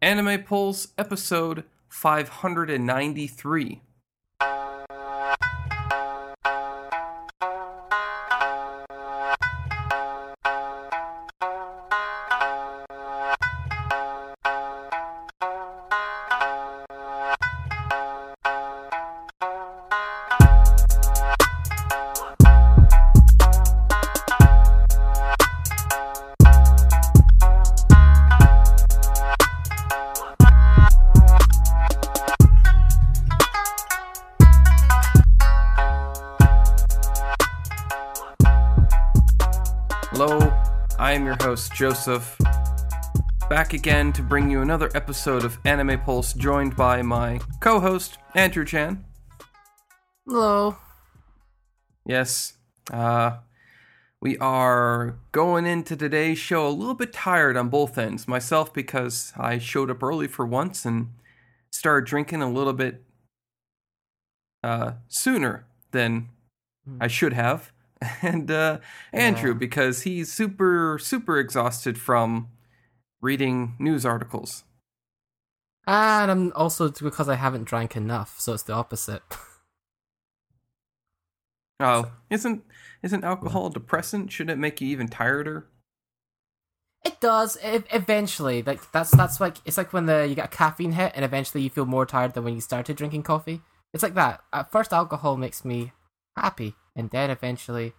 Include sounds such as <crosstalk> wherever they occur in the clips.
Anime Pulse episode 593. Joseph. Back again to bring you another episode of Anime Pulse, joined by my co host, Andrew Chan. Hello. Yes, uh, we are going into today's show a little bit tired on both ends. Myself, because I showed up early for once and started drinking a little bit uh, sooner than I should have. <laughs> And uh, Andrew, Yeah. because he's super, super exhausted from reading news articles. And I'm also because I haven't drank enough, so it's the opposite. <laughs> Oh, isn't isn't alcohol a depressant? Should it make you even tireder? It does e- eventually. Like that's that's like it's like when the you get a caffeine hit, and eventually you feel more tired than when you started drinking coffee. It's like that. At first, alcohol makes me happy, and then eventually,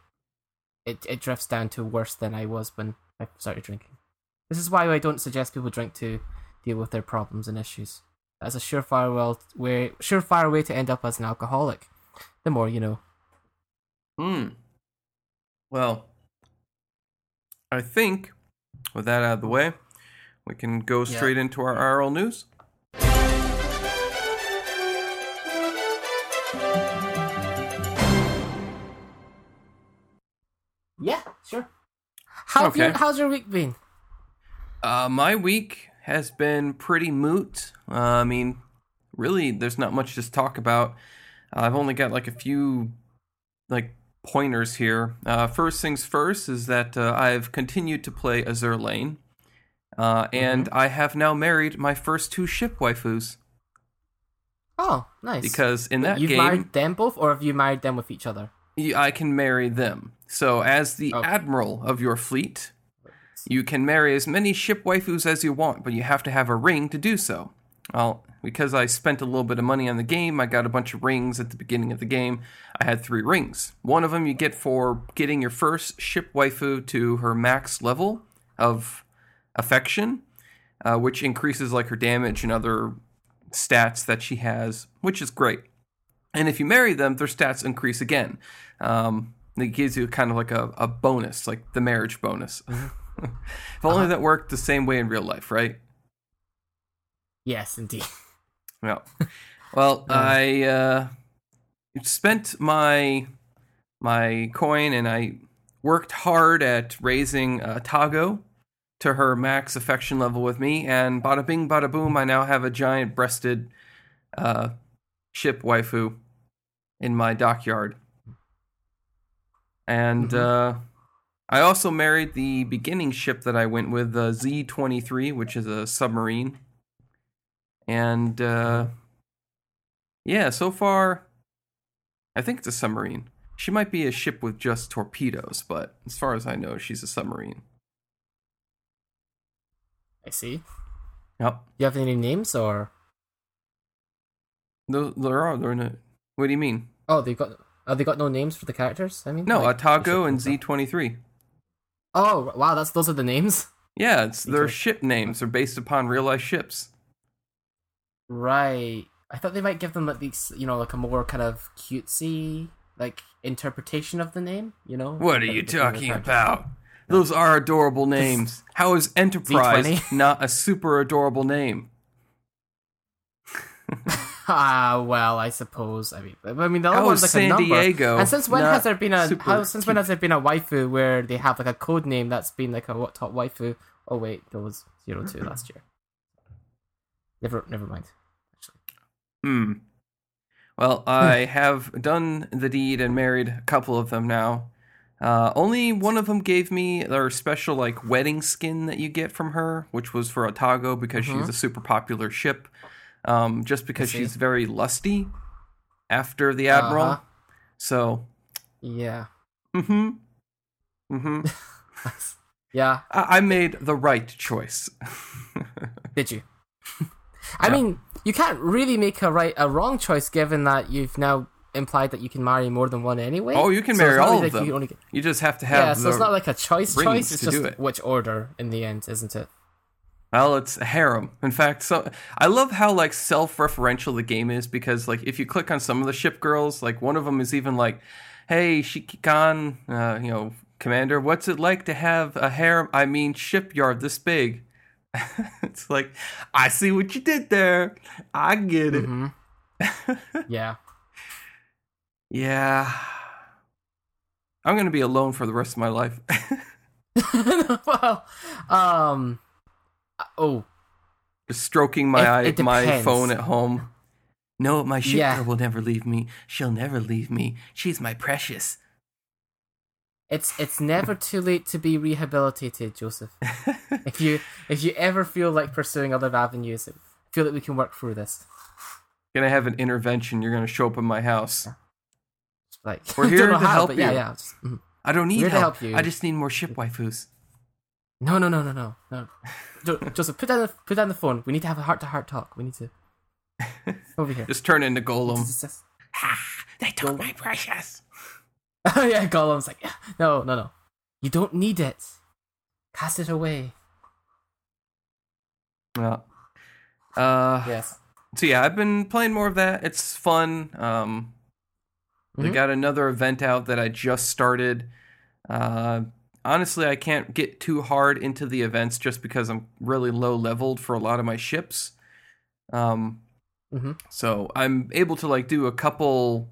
it it drifts down to worse than I was when I started drinking. This is why I don't suggest people drink to deal with their problems and issues. That's a surefire well way surefire way to end up as an alcoholic. The more you know. Hmm. Well, I think with that out of the way, we can go Yeah. straight into our RL news. How have you, how's your week been? Uh, my week has been pretty moot. Uh, I mean, really, there's not much to talk about. I've only got like a few like pointers here. Uh, first things first is that uh, I've continued to play Azure Lane, uh, and I have now married my first two ship waifus Oh, nice. because in that You've game married them both, or have you married them with each other? I can marry them. So, as the Okay. admiral of your fleet, you can marry as many ship waifus as you want, but you have to have a ring to do so. Well, because I spent a little bit of money on the game, I got a bunch of rings at the beginning of the game. I had three rings. One of them you get for getting your first ship waifu to her max level of affection, uh, which increases like her damage and other stats that she has, which is great. And if you marry them, their stats increase again. Um, it gives you kind of like a, a bonus, like the marriage bonus. <laughs> if only that worked the same way in real life, right? Yes, indeed. <laughs> Yeah. Well, <laughs> I uh, spent my my coin and I worked hard at raising uh, Tago to her max affection level with me, and bada bing, bada boom, I now have a giant breasted uh, ship waifu in my dockyard. And uh, I also married the beginning ship that I went with, the Z 23, which is a submarine. And uh, yeah, so far, I think it's a submarine. She might be a ship with just torpedoes, but as far as I know, she's a submarine. I see. Yep. You have any names, or There, there are. There are no, what do you mean? oh, they got uh, oh, they got no names for the characters. I mean, No, like, Atago and. Z23. Oh, wow, that's those are the names. <laughs> Yeah, it's their ship names are based upon real life ships. Right. I thought they might give them like these, you know, like a more kind of cutesy like interpretation of the name. You know. What are Like you talking about? Those are adorable names. How is Enterprise Z20? not a super adorable name? <laughs> Ah, well, I suppose. I mean, I mean, the other How one's like a San number. Diego And since when not has there been a how, since when has there been a waifu where they have like a code name that's been like a what top waifu? Oh wait, there was zero two last year. Never, never mind. Hmm. Well, I have done the deed and married a couple of them now. Uh, only one of them gave me their special like wedding skin that you get from her, which was for Atago because she's a super popular ship. Um, just because she's very lusty after the admiral. Uh-huh. So, Yeah. mm-hmm, mm-hmm. <laughs> Yeah. I-, I made the right choice. <laughs> Did you? I mean, you can't really make a right a wrong choice given that you've now implied that you can marry more than one anyway. oh, you can So marry all really of them. you get- You just have to have. yeah, so it's not like a choice choice. It's just it. which order in the end, isn't it? Well, it's a harem. In fact, so I love how like self-referential the game is because like if you click on some of the ship girls, like one of them is even like, "Hey, Shikikan, uh, you know, commander, what's it like to have a harem? I mean, shipyard this big?" <laughs> it's like, I see what you did there. I get it. hmm <laughs> yeah. Yeah. I'm gonna be alone for the rest of my life. <laughs> well, um, oh, Just stroking my It- eye, it my phone at home. No, my ship Yeah. will never leave me. She'll never leave me. She's my precious. it's it's never <laughs> too late to be rehabilitated, Joseph. if you <laughs> if you ever feel like pursuing other avenues, I feel that we can work through this. Gonna have an intervention. You're gonna show up in my house. Like <laughs> We're here to how, help but Yeah, you. yeah. just- mhm. I don't need help. help you. I just need more ship waifus. No, no, no, no, no, no. Jo- Joseph, put down the put down the phone. We need to have a heart to heart talk. We need to <laughs> over here. Just turn into Gollum. Just- just- Ha! They took my precious. Oh <laughs> yeah, Gollum's like, "Yeah, no, no, no. You don't need it. Cast it away. Well, uh, Yes. so yeah, I've been playing more of that. It's fun. Um, they Mhm. got another event out that I just started. Uh, honestly, I can't get too hard into the events just because I'm really low leveled for a lot of my ships. Um, Mhm. so I'm able to like do a couple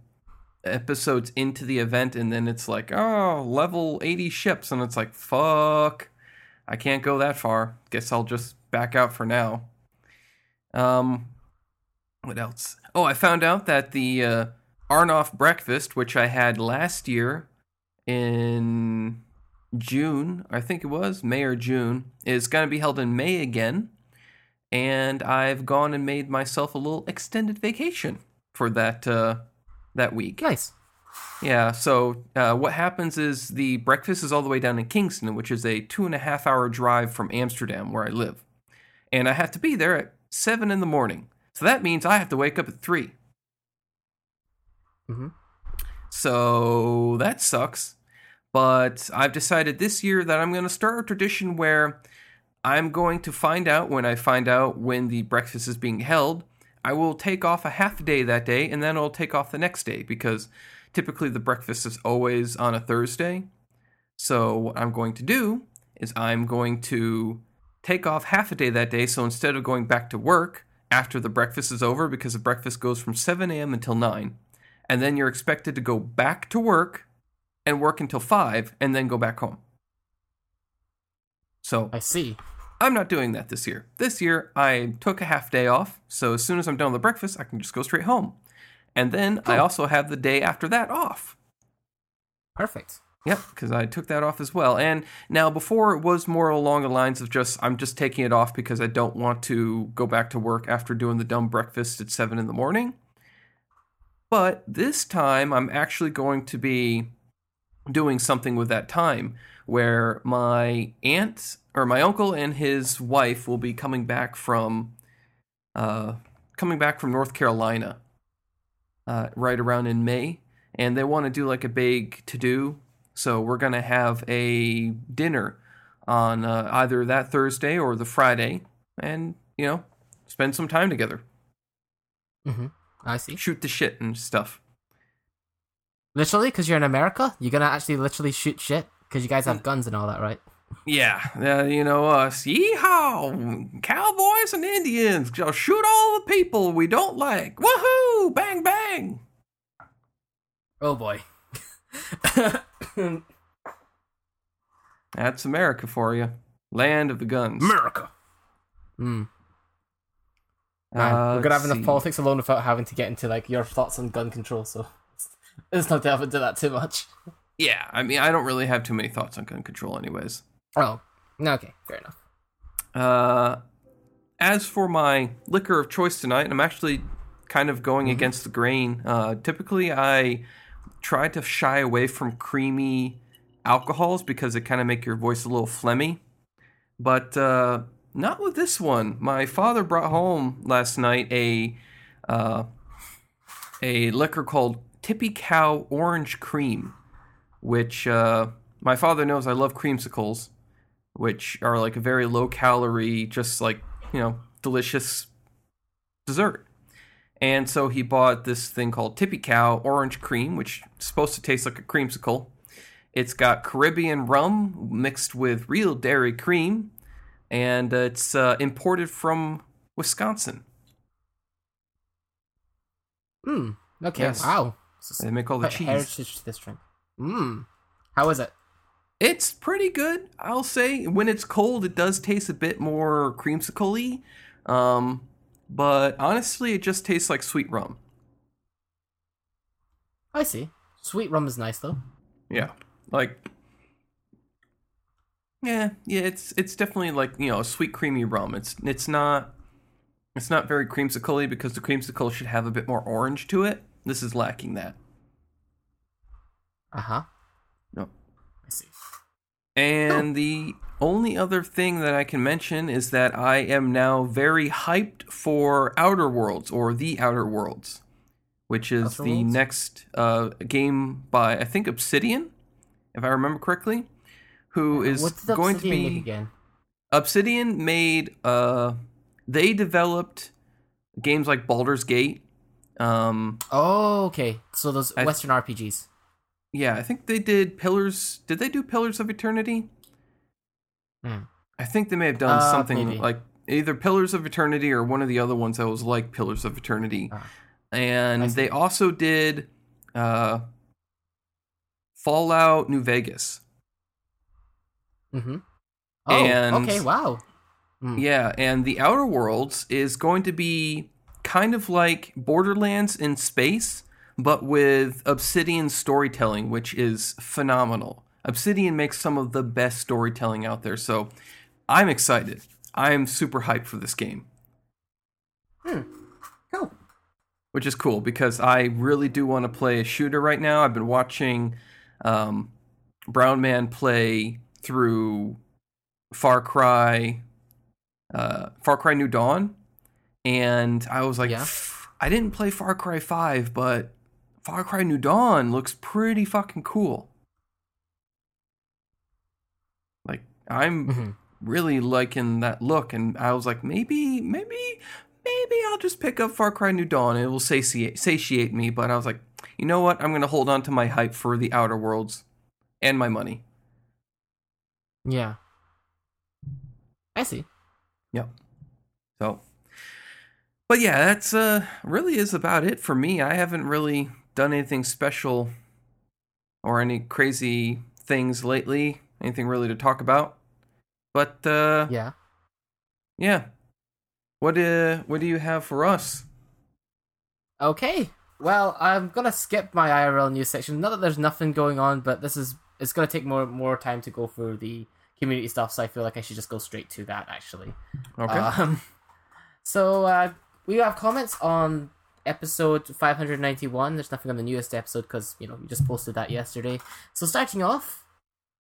episodes into the event, and then it's like, oh, level 80 ships, and it's like, fuck, I can't go that far. Guess I'll just back out for now. Um, what else? Oh, I found out that the uh, Arnoff breakfast, which I had last year in June, I think it was May or June, is going to be held in May again. And I've gone and made myself a little extended vacation for that uh, that week. Nice. Yeah, so uh, what happens is the breakfast is all the way down in Kingston, which is a two and a half hour drive from Amsterdam, where I live. And I have to be there at seven in the morning. So that means I have to wake up at 3 Mhm. So that sucks. But I've decided this year that I'm going to start a tradition where I'm going to find out when I find out when the breakfast is being held. I will take off a half day that day and then I'll take off the next day because typically the breakfast is always on a Thursday. So what I'm going to do is I'm going to take off half a day that day. So instead of going back to work after the breakfast is over, because the breakfast goes from 7 a.m. until 9, and then you're expected to go back to work and work until 5 and then go back home. So I see. I'm not doing that this year. This year, I took a half day off, so as soon as I'm done with the breakfast, I can just go straight home. And then I also have the day after that off. Perfect. Yep, because I took that off as well. And now, before it was more along the lines of just I'm just taking it off because I don't want to go back to work after doing the dumb breakfast at seven in the morning. But this time, I'm actually going to be doing something with that time where my aunt or my uncle and his wife will be coming back from uh, coming back from North Carolina uh, right around in May, and they want to do like a big to do. So we're gonna have a dinner on uh, either that Thursday or the Friday, and you know, spend some time together, hmm I see. shoot the shit and stuff. Literally, because you're in America, you're gonna actually literally shoot shit because you guys have guns and all that, right? Yeah, uh, you know us. Yeehaw! Cowboys and Indians. Just shoot all the people we don't like. Woohoo! Bang bang! Oh boy. <laughs> That's America for you. Land of the guns. America. Hmm. Man, Uh, we're gonna have enough see. politics alone without having to get into like your thoughts on gun control. So let's not delve into that too much. Yeah, I mean, I don't really have too many thoughts on gun control, anyways. Oh, okay, fair enough. Uh, as for my liquor of choice tonight, I'm actually kind of going against the grain. Uh, typically, I try to shy away from creamy alcohols because it kind of make your voice a little phlegmy. But uh, not with this one. My father brought home last night a uh, a liquor called Tippy Cow Orange Cream, which uh, my father knows I love creamsicles, which are like a very low calorie, just like you know, delicious dessert. And so he bought this thing called Tippy Cow Orange Cream, which is supposed to taste like a creamsicle. It's got Caribbean rum mixed with real dairy cream, and uh, it's uh, imported from Wisconsin. Hmm. Okay. Yes. Wow. They make all the cheese. heritage to this drink. Hmm. How is it? It's pretty good, I'll say. When it's cold, it does taste a bit more creamsicle-y. Um, but honestly, it just tastes like sweet rum. I see. Sweet rum is nice though. Yeah, like yeah, yeah. It's it's definitely like you know a sweet creamy rum. It's it's not it's not very creamsicle-y because the creamsicle should have a bit more orange to it. This is lacking that. Uh huh. No. I see. And the only other thing that I can mention is that I am now very hyped for Outer Worlds or The Outer Worlds, which is Outer the Worlds? next uh, game by I think Obsidian, if I remember correctly, who is going Obsidian to be again? Obsidian made uh they developed games like Baldur's Gate. Um Oh, okay. So those I- Western RPGs. yeah, I think they did Pillars did they do Pillars of Eternity? Hmm. I think they may have done Uh, something maybe. like either Pillars of Eternity or one of the other ones that was like Pillars of Eternity. Ah. and they also did uh Fallout New Vegas. Mm-hmm. Oh, And- okay. Wow. Hmm. Yeah, and the Outer Worlds is going to be kind of like Borderlands in space, but with Obsidian storytelling, which is phenomenal. Obsidian makes some of the best storytelling out there, so I'm excited. I'm super hyped for this game, Hmm. Cool. which is cool because I really do want to play a shooter right now. I've been watching um, Brown Man play through Far Cry, uh, Far Cry New Dawn, and I was like, Yeah. I didn't play Far Cry Five, but Far Cry New Dawn looks pretty fucking cool. Like I'm Mhm. really liking that look, and I was like, maybe, maybe, maybe I'll just pick up Far Cry New Dawn. It will satiate, satiate me, but I was like, you know what? I'm gonna hold on to my hype for the Outer Worlds and my money. Yeah. I see. Yep. So, but yeah, that's uh really is about it for me. I haven't really done anything special or any crazy things lately. Anything really to talk about. But uh Yeah. yeah. What uh what do you have for us? Okay. Well, I'm gonna skip my IRL news section. Not that there's nothing going on, but this is it's gonna take more more time to go through the community stuff, so I feel like I should just go straight to that actually. Okay. Um, so uh, we have comments on episode 591. There's nothing on the newest episode because you know we just posted that yesterday. So starting off,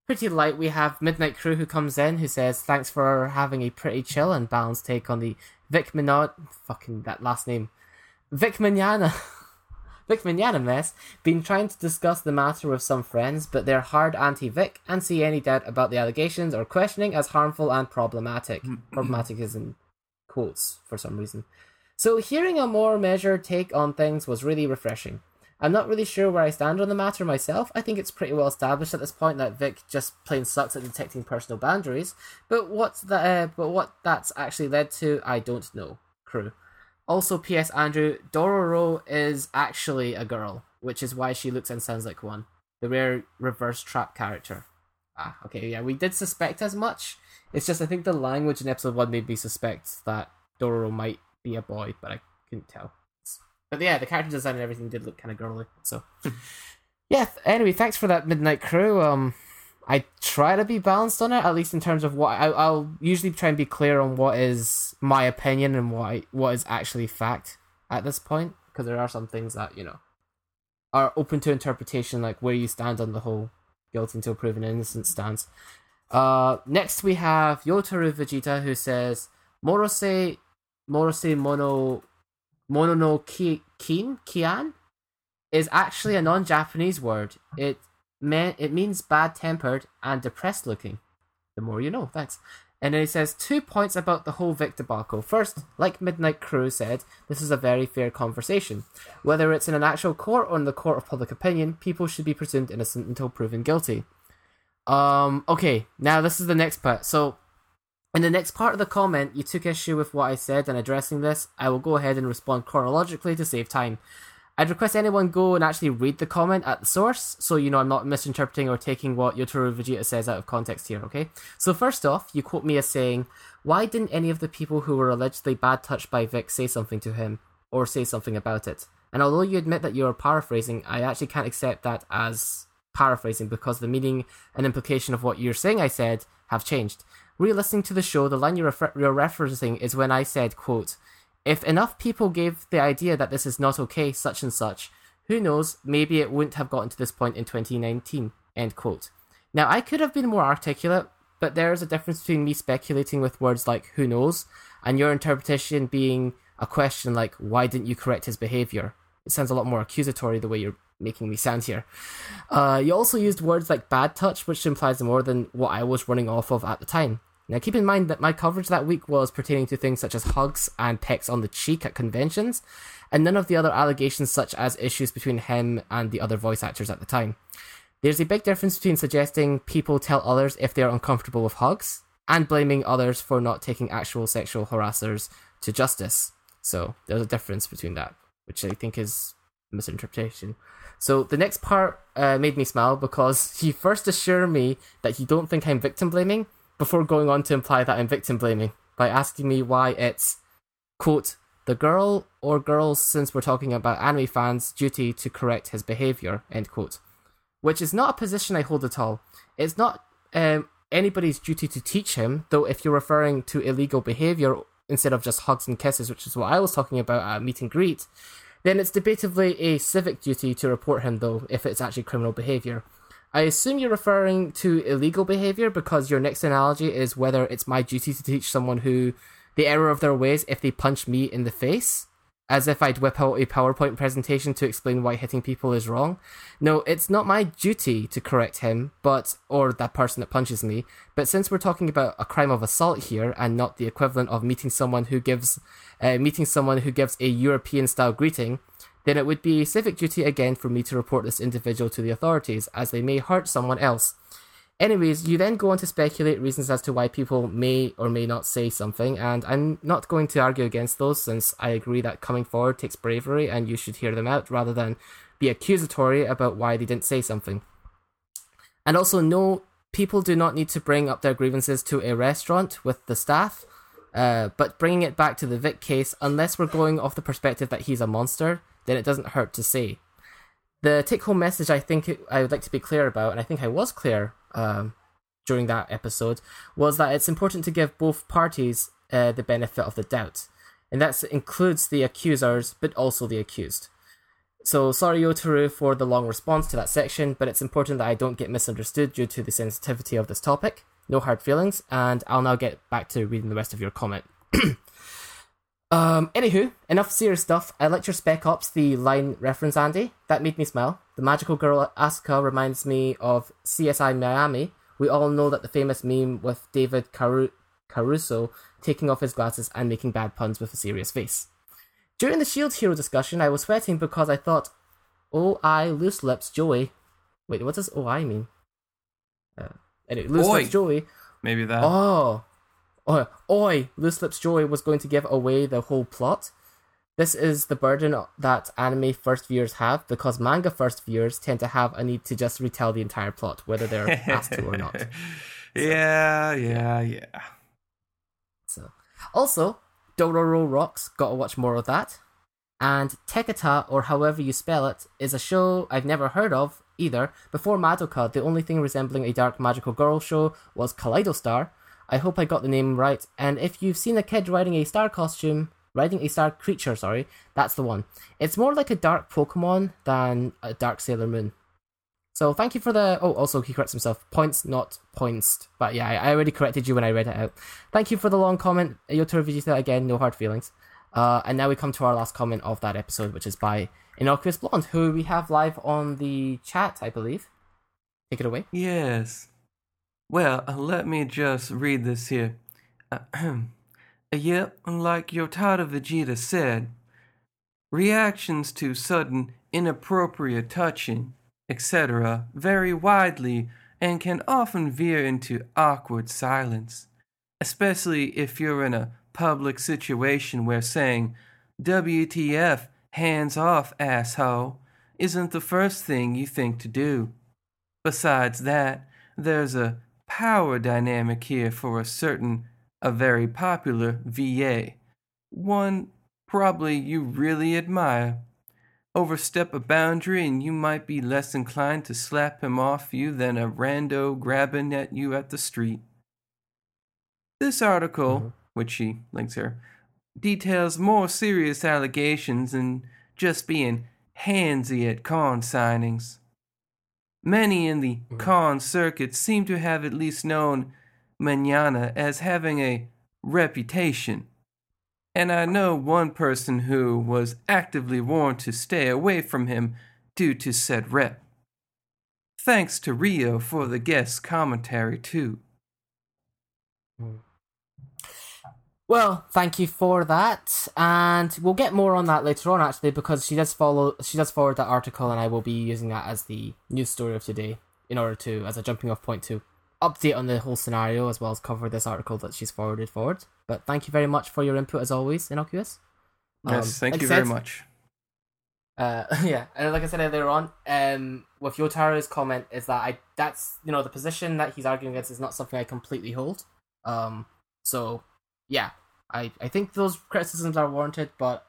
pretty light. We have Midnight Crew who comes in who says thanks for having a pretty chill and balanced take on the Vic Minot. Fucking that last name, Vic Mignana. <laughs> Vic Mignana mess. Been trying to discuss the matter with some friends, but they're hard anti-Vic and see any doubt about the allegations or questioning as harmful and problematic. Hmm. problematic is in quotes for some reason. So hearing a more measured take on things was really refreshing. I'm not really sure where I stand on the matter myself. I think it's pretty well established at this point that Vic just plain sucks at detecting personal boundaries. But what's that? Uh, but what that's actually led to, I don't know. Crew. Also, P.S. Andrew Dororo is actually a girl, which is why she looks and sounds like one. The rare reverse trap character. Ah, okay, yeah, we did suspect as much. It's just I think the language in episode one made me suspect that Dororo might be a boy, but I couldn't tell. But yeah, the character design and everything did look kind of girly. So, <laughs> Yeah. Anyway, thanks for that midnight crew. Um, I try to be balanced on it, at least in terms of what I, I'll usually try and be clear on what is my opinion and what I, what is actually fact at this point, because there are some things that you know are open to interpretation, like where you stand on the whole guilty until proven innocent stance. Uh, next we have Yotaro Vegeta who says Morose Morose Mono Mono no ki, Kin Kian is actually a non-Japanese word. It meant it means bad-tempered and depressed looking. The more you know. Thanks. And then he says two points about the whole Vic debacle. First, like Midnight Crew said, this is a very fair conversation. Whether it's in an actual court or in the court of public opinion, people should be presumed innocent until proven guilty. Um, okay, now this is the next part. So, in the next part of the comment, you took issue with what I said and addressing this. I will go ahead and respond chronologically to save time. I'd request anyone go and actually read the comment at the source, so you know I'm not misinterpreting or taking what Yotaro Vegeta says out of context here, okay? So first off, you quote me as saying, Why didn't any of the people who were allegedly bad touched by Vic say something to him, or say something about it? And although you admit that you're paraphrasing, I actually can't accept that as paraphrasing because the meaning and implication of what you're saying I said have changed. Re-listening to the show, the line you're, refer- you're referencing is when I said, quote, if enough people gave the idea that this is not okay, such and such, who knows, maybe it wouldn't have gotten to this point in 2019, end quote. Now, I could have been more articulate, but there is a difference between me speculating with words like who knows and your interpretation being a question like why didn't you correct his behavior? It sounds a lot more accusatory the way you're making me sound here. Uh, you also used words like bad touch, which implies more than what I was running off of at the time. Now, keep in mind that my coverage that week was pertaining to things such as hugs and pecks on the cheek at conventions, and none of the other allegations, such as issues between him and the other voice actors at the time. There's a big difference between suggesting people tell others if they're uncomfortable with hugs and blaming others for not taking actual sexual harassers to justice. So, there's a difference between that, which I think is misinterpretation. So the next part uh, made me smile because <laughs> you first assure me that you don't think I'm victim blaming before going on to imply that I'm victim blaming by asking me why it's, quote, the girl or girls, since we're talking about anime fans, duty to correct his behavior, end quote. Which is not a position I hold at all. It's not um, anybody's duty to teach him, though if you're referring to illegal behavior instead of just hugs and kisses, which is what I was talking about at meet and greet, then it's debatably a civic duty to report him, though, if it's actually criminal behavior. I assume you're referring to illegal behavior because your next analogy is whether it's my duty to teach someone who the error of their ways if they punch me in the face, as if I'd whip out a PowerPoint presentation to explain why hitting people is wrong. No, it's not my duty to correct him, but or that person that punches me. But since we're talking about a crime of assault here and not the equivalent of meeting someone who gives uh, meeting someone who gives a European style greeting, then it would be civic duty again for me to report this individual to the authorities, as they may hurt someone else. Anyways, you then go on to speculate reasons as to why people may or may not say something, and I'm not going to argue against those since I agree that coming forward takes bravery and you should hear them out rather than be accusatory about why they didn't say something. And also, no, people do not need to bring up their grievances to a restaurant with the staff, uh, but bringing it back to the Vic case, unless we're going off the perspective that he's a monster, then it doesn't hurt to say. The take home message I think I would like to be clear about, and I think I was clear um, during that episode, was that it's important to give both parties uh, the benefit of the doubt. And that includes the accusers, but also the accused. So sorry, Yotaro, for the long response to that section, but it's important that I don't get misunderstood due to the sensitivity of this topic. No hard feelings, and I'll now get back to reading the rest of your comment. Um, anywho, enough serious stuff. I liked your Spec Ops, the line reference, Andy. That made me smile. The magical girl Asuka reminds me of CSI Miami. We all know that the famous meme with David Caru- Caruso taking off his glasses and making bad puns with a serious face. During the Shield Hero discussion, I was sweating because I thought, oh, I loose lips Joey. Wait, what does OI mean? Uh, anyway, loose Oi. lips Joey. Maybe that. Oh. Oh, oi! Loose Lips Joey was going to give away the whole plot. This is the burden that anime first viewers have because manga first viewers tend to have a need to just retell the entire plot, whether they're asked to or not. <laughs> yeah, yeah, yeah. So, also, Dororo Rocks. Gotta watch more of that. And Tekata, or however you spell it, is a show I've never heard of, either. Before Madoka, the only thing resembling a dark magical girl show was Kaleidostar. I hope I got the name right. And if you've seen a kid riding a star costume, riding a star creature, sorry, that's the one. It's more like a dark Pokemon than a dark Sailor Moon. So thank you for the. Oh, also he corrects himself. Points, not points. But yeah, I already corrected you when I read it out. Thank you for the long comment, Yotaro Vegeta. Again, no hard feelings. Uh, and now we come to our last comment of that episode, which is by Innocuous Blonde, who we have live on the chat, I believe. Take it away. Yes. Well, uh, let me just read this here. <clears throat> yep, like your Yotaro Vegeta said, reactions to sudden inappropriate touching etc., vary widely and can often veer into awkward silence, especially if you're in a public situation where saying, WTF, hands off, asshole, isn't the first thing you think to do. Besides that, there's a power dynamic here for a certain, a very popular VA, one probably you really admire overstep a boundary and you might be less inclined to slap him off you than a rando grabbing at you at the street. This article, mm-hmm. which she links here, details more serious allegations than just being handsy at con signings. Many in the mm-hmm. con circuit seem to have at least known Manana as having a reputation and I know one person who was actively warned to stay away from him due to said rep. Thanks to Rio for the guest commentary, too. Well, thank you for that, and we'll get more on that later on, actually, because she does follow, she does forward that article, and I will be using that as the news story of today in order to, as a jumping off point to update on the whole scenario as well as cover this article that she's forwarded forward. But thank you very much for your input as always, Innocuous. Yes, um, thank like you said, very much. Uh, <laughs> yeah, and like I said earlier on, um, with Yotaro's comment is that I that's you know the position that he's arguing against is not something I completely hold. Um, so yeah, I I think those criticisms are warranted, but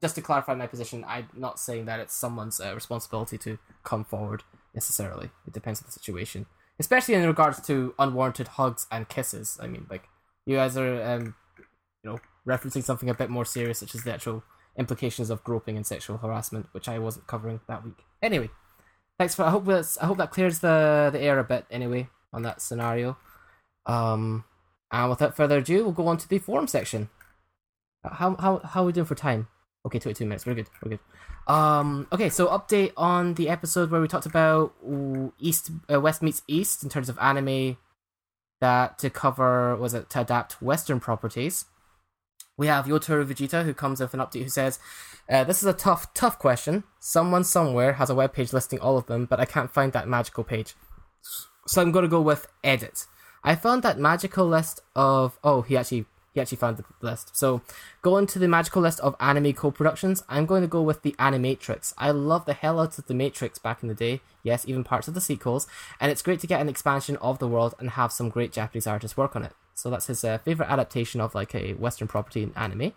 just to clarify my position, I'm not saying that it's someone's uh, responsibility to come forward necessarily. It depends on the situation especially in regards to unwarranted hugs and kisses. I mean, like you guys are, um, you know, referencing something a bit more serious, such as the actual implications of groping and sexual harassment, which I wasn't covering that week. Anyway, thanks for. I hope that's. I hope that clears the the air a bit. Anyway, on that scenario. Um, and without further ado, we'll go on to the forum section. How how how are we doing for time? Okay, 22 minutes. We're good. We're good. Um, okay, so update on the episode where we talked about East, uh, West meets East in terms of anime that to cover was it to adapt Western properties. We have Yotaro Vegeta who comes with an update who says, uh, "This is a tough, tough question. Someone somewhere has a web page listing all of them, but I can't find that magical page. So I'm going to go with edit. I found that magical list of oh he actually he actually found the list. So, going to the magical list of anime co-productions, I'm going to go with the Animatrix. I love the hell out of the Matrix back in the day. Yes, even parts of the sequels, and it's great to get an expansion of the world and have some great Japanese artists work on it. So that's his uh, favorite adaptation of like a Western property in anime.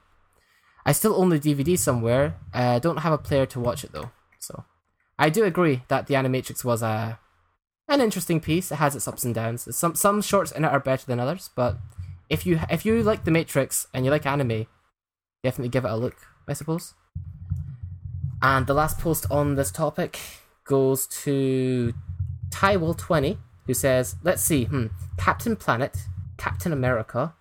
I still own the DVD somewhere. I uh, don't have a player to watch it though. So, I do agree that the Animatrix was a uh, an interesting piece. It has its ups and downs. Some some shorts in it are better than others, but if you if you like The Matrix and you like anime, definitely give it a look. I suppose. And the last post on this topic goes to Tywell20, who says, Let's see, hmm, Captain Planet, Captain America.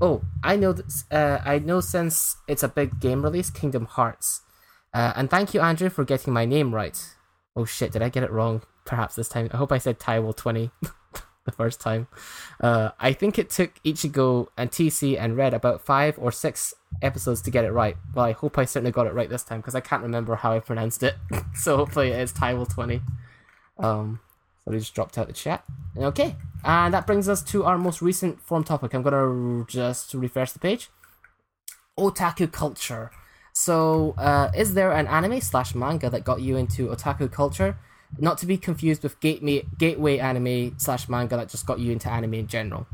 Oh, I know that, uh, I know since it's a big game release, Kingdom Hearts. Uh, and thank you, Andrew, for getting my name right. Oh shit, did I get it wrong? Perhaps this time. I hope I said Tywell20. <laughs> the first time. Uh, I think it took Ichigo and TC and Red about five or six episodes to get it right. Well, I hope I certainly got it right this time because I can't remember how I pronounced it. <laughs> so hopefully it is Tywell20. Um, so just dropped out the chat. Okay, and that brings us to our most recent form topic. I'm gonna just refresh the page. Otaku culture. So, uh, is there an anime slash manga that got you into otaku culture? Not to be confused with gateway, gateway anime slash manga that just got you into anime in general.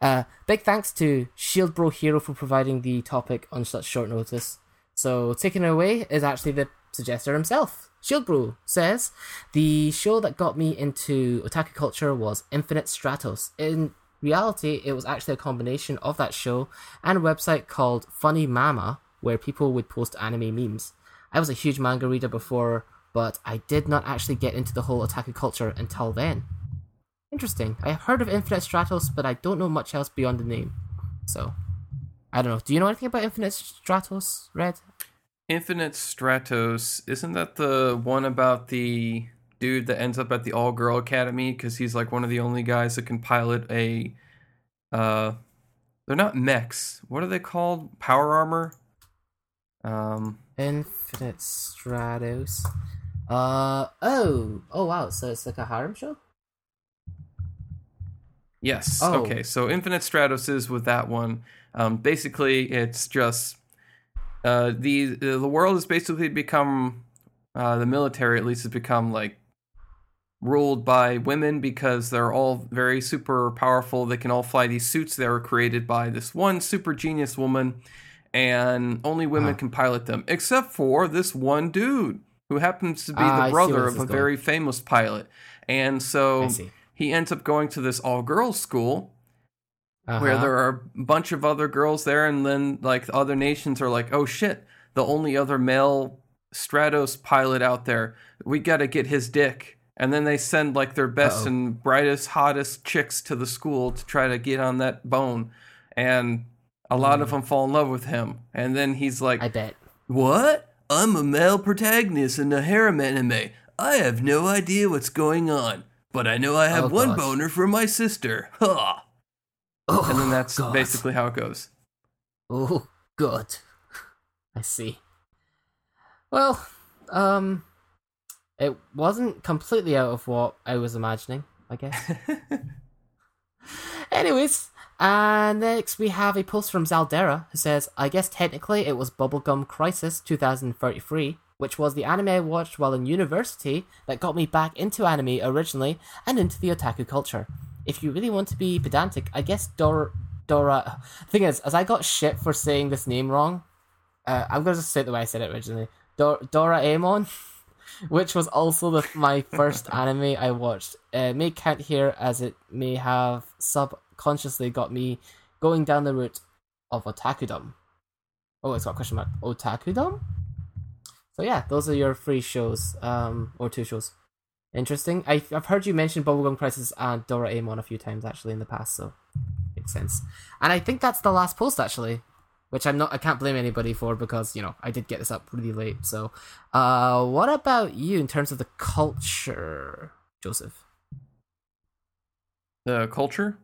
Uh, big thanks to Shield Bro Hero for providing the topic on such short notice. So taking it away is actually the suggester himself. Shield Bro says the show that got me into otaku culture was Infinite Stratos. In reality, it was actually a combination of that show and a website called Funny Mama, where people would post anime memes. I was a huge manga reader before, but I did not actually get into the whole otaku culture until then. Interesting. I have heard of Infinite Stratos, but I don't know much else beyond the name. So, I don't know. Do you know anything about Infinite Stratos, Red? Infinite Stratos, isn't that the one about the dude that ends up at the all girl academy because he's like one of the only guys that can pilot a uh they're not mechs. What are they called? Power armor? Um Infinite Stratos. Uh oh. Oh wow, so it's like a harem show? Yes. Oh. Okay. So Infinite Stratos is with that one. Um, basically, it's just uh, the the world has basically become uh, the military at least has become like ruled by women because they're all very super powerful. They can all fly these suits that were created by this one super genius woman, and only women Huh. can pilot them, except for this one dude who happens to be Ah, the brother of a going. very famous pilot. And so he ends up going to this all girls school where Uh-huh. there are a bunch of other girls there and then like the other nations are like oh shit the only other male stratos pilot out there we gotta get his dick and then they send like their best Uh-oh. and brightest hottest chicks to the school to try to get on that bone and a lot of them fall in love with him and then he's like. I bet. what? I'm a male protagonist in a harem anime. I have no idea what's going on, but I know I have Oh, one gosh. boner for my sister. Ha! Oh, And then that's God. basically how it goes. Oh, good. I see. Well, um, it wasn't completely out of what I was imagining, I guess. <laughs> Anyways, and next we have a post from Zaldera who says, I guess technically it was Bubblegum Crisis 2033, which was the anime I watched while in university that got me back into anime originally and into the otaku culture. If you really want to be pedantic, I guess Dora. Dora. <sighs> Thing is, as I got shit for saying this name wrong, uh, I'm gonna just say it the way I said it originally. Dor- Doraemon, <laughs> which was also the, my first <laughs> anime I watched. Uh, may count here as it may have subconsciously got me going down the route of otakudom. Oh, it's got a question mark. Otakudom? So yeah, those are your three shows, um, or two shows. Interesting. I, I've heard you mention Bubblegum Crisis and Doraemon a few times actually in the past, so makes sense. And I think that's the last post actually, which I'm not. I can't blame anybody for because you know I did get this up really late. So, uh, what about you in terms of the culture, Joseph? The culture?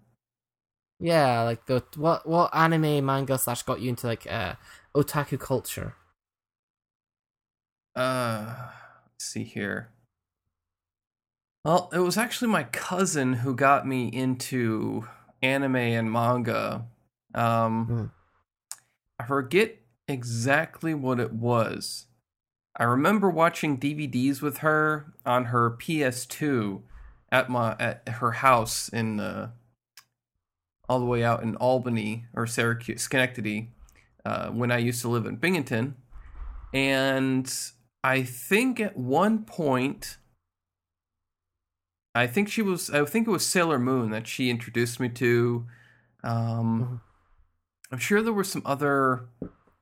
Yeah, like the what what anime manga slash got you into like uh otaku culture? Uh, let's see here. Well, it was actually my cousin who got me into anime and manga. Um, Hmm. I forget exactly what it was. I remember watching DVDs with her on her PS2 at my at her house in uh, all the way out in Albany or Syracuse, Schenectady, uh, when I used to live in Binghamton, and I think at one point, I think she was, I think it was Sailor Moon that she introduced me to. Um, Mhm. I'm sure there were some other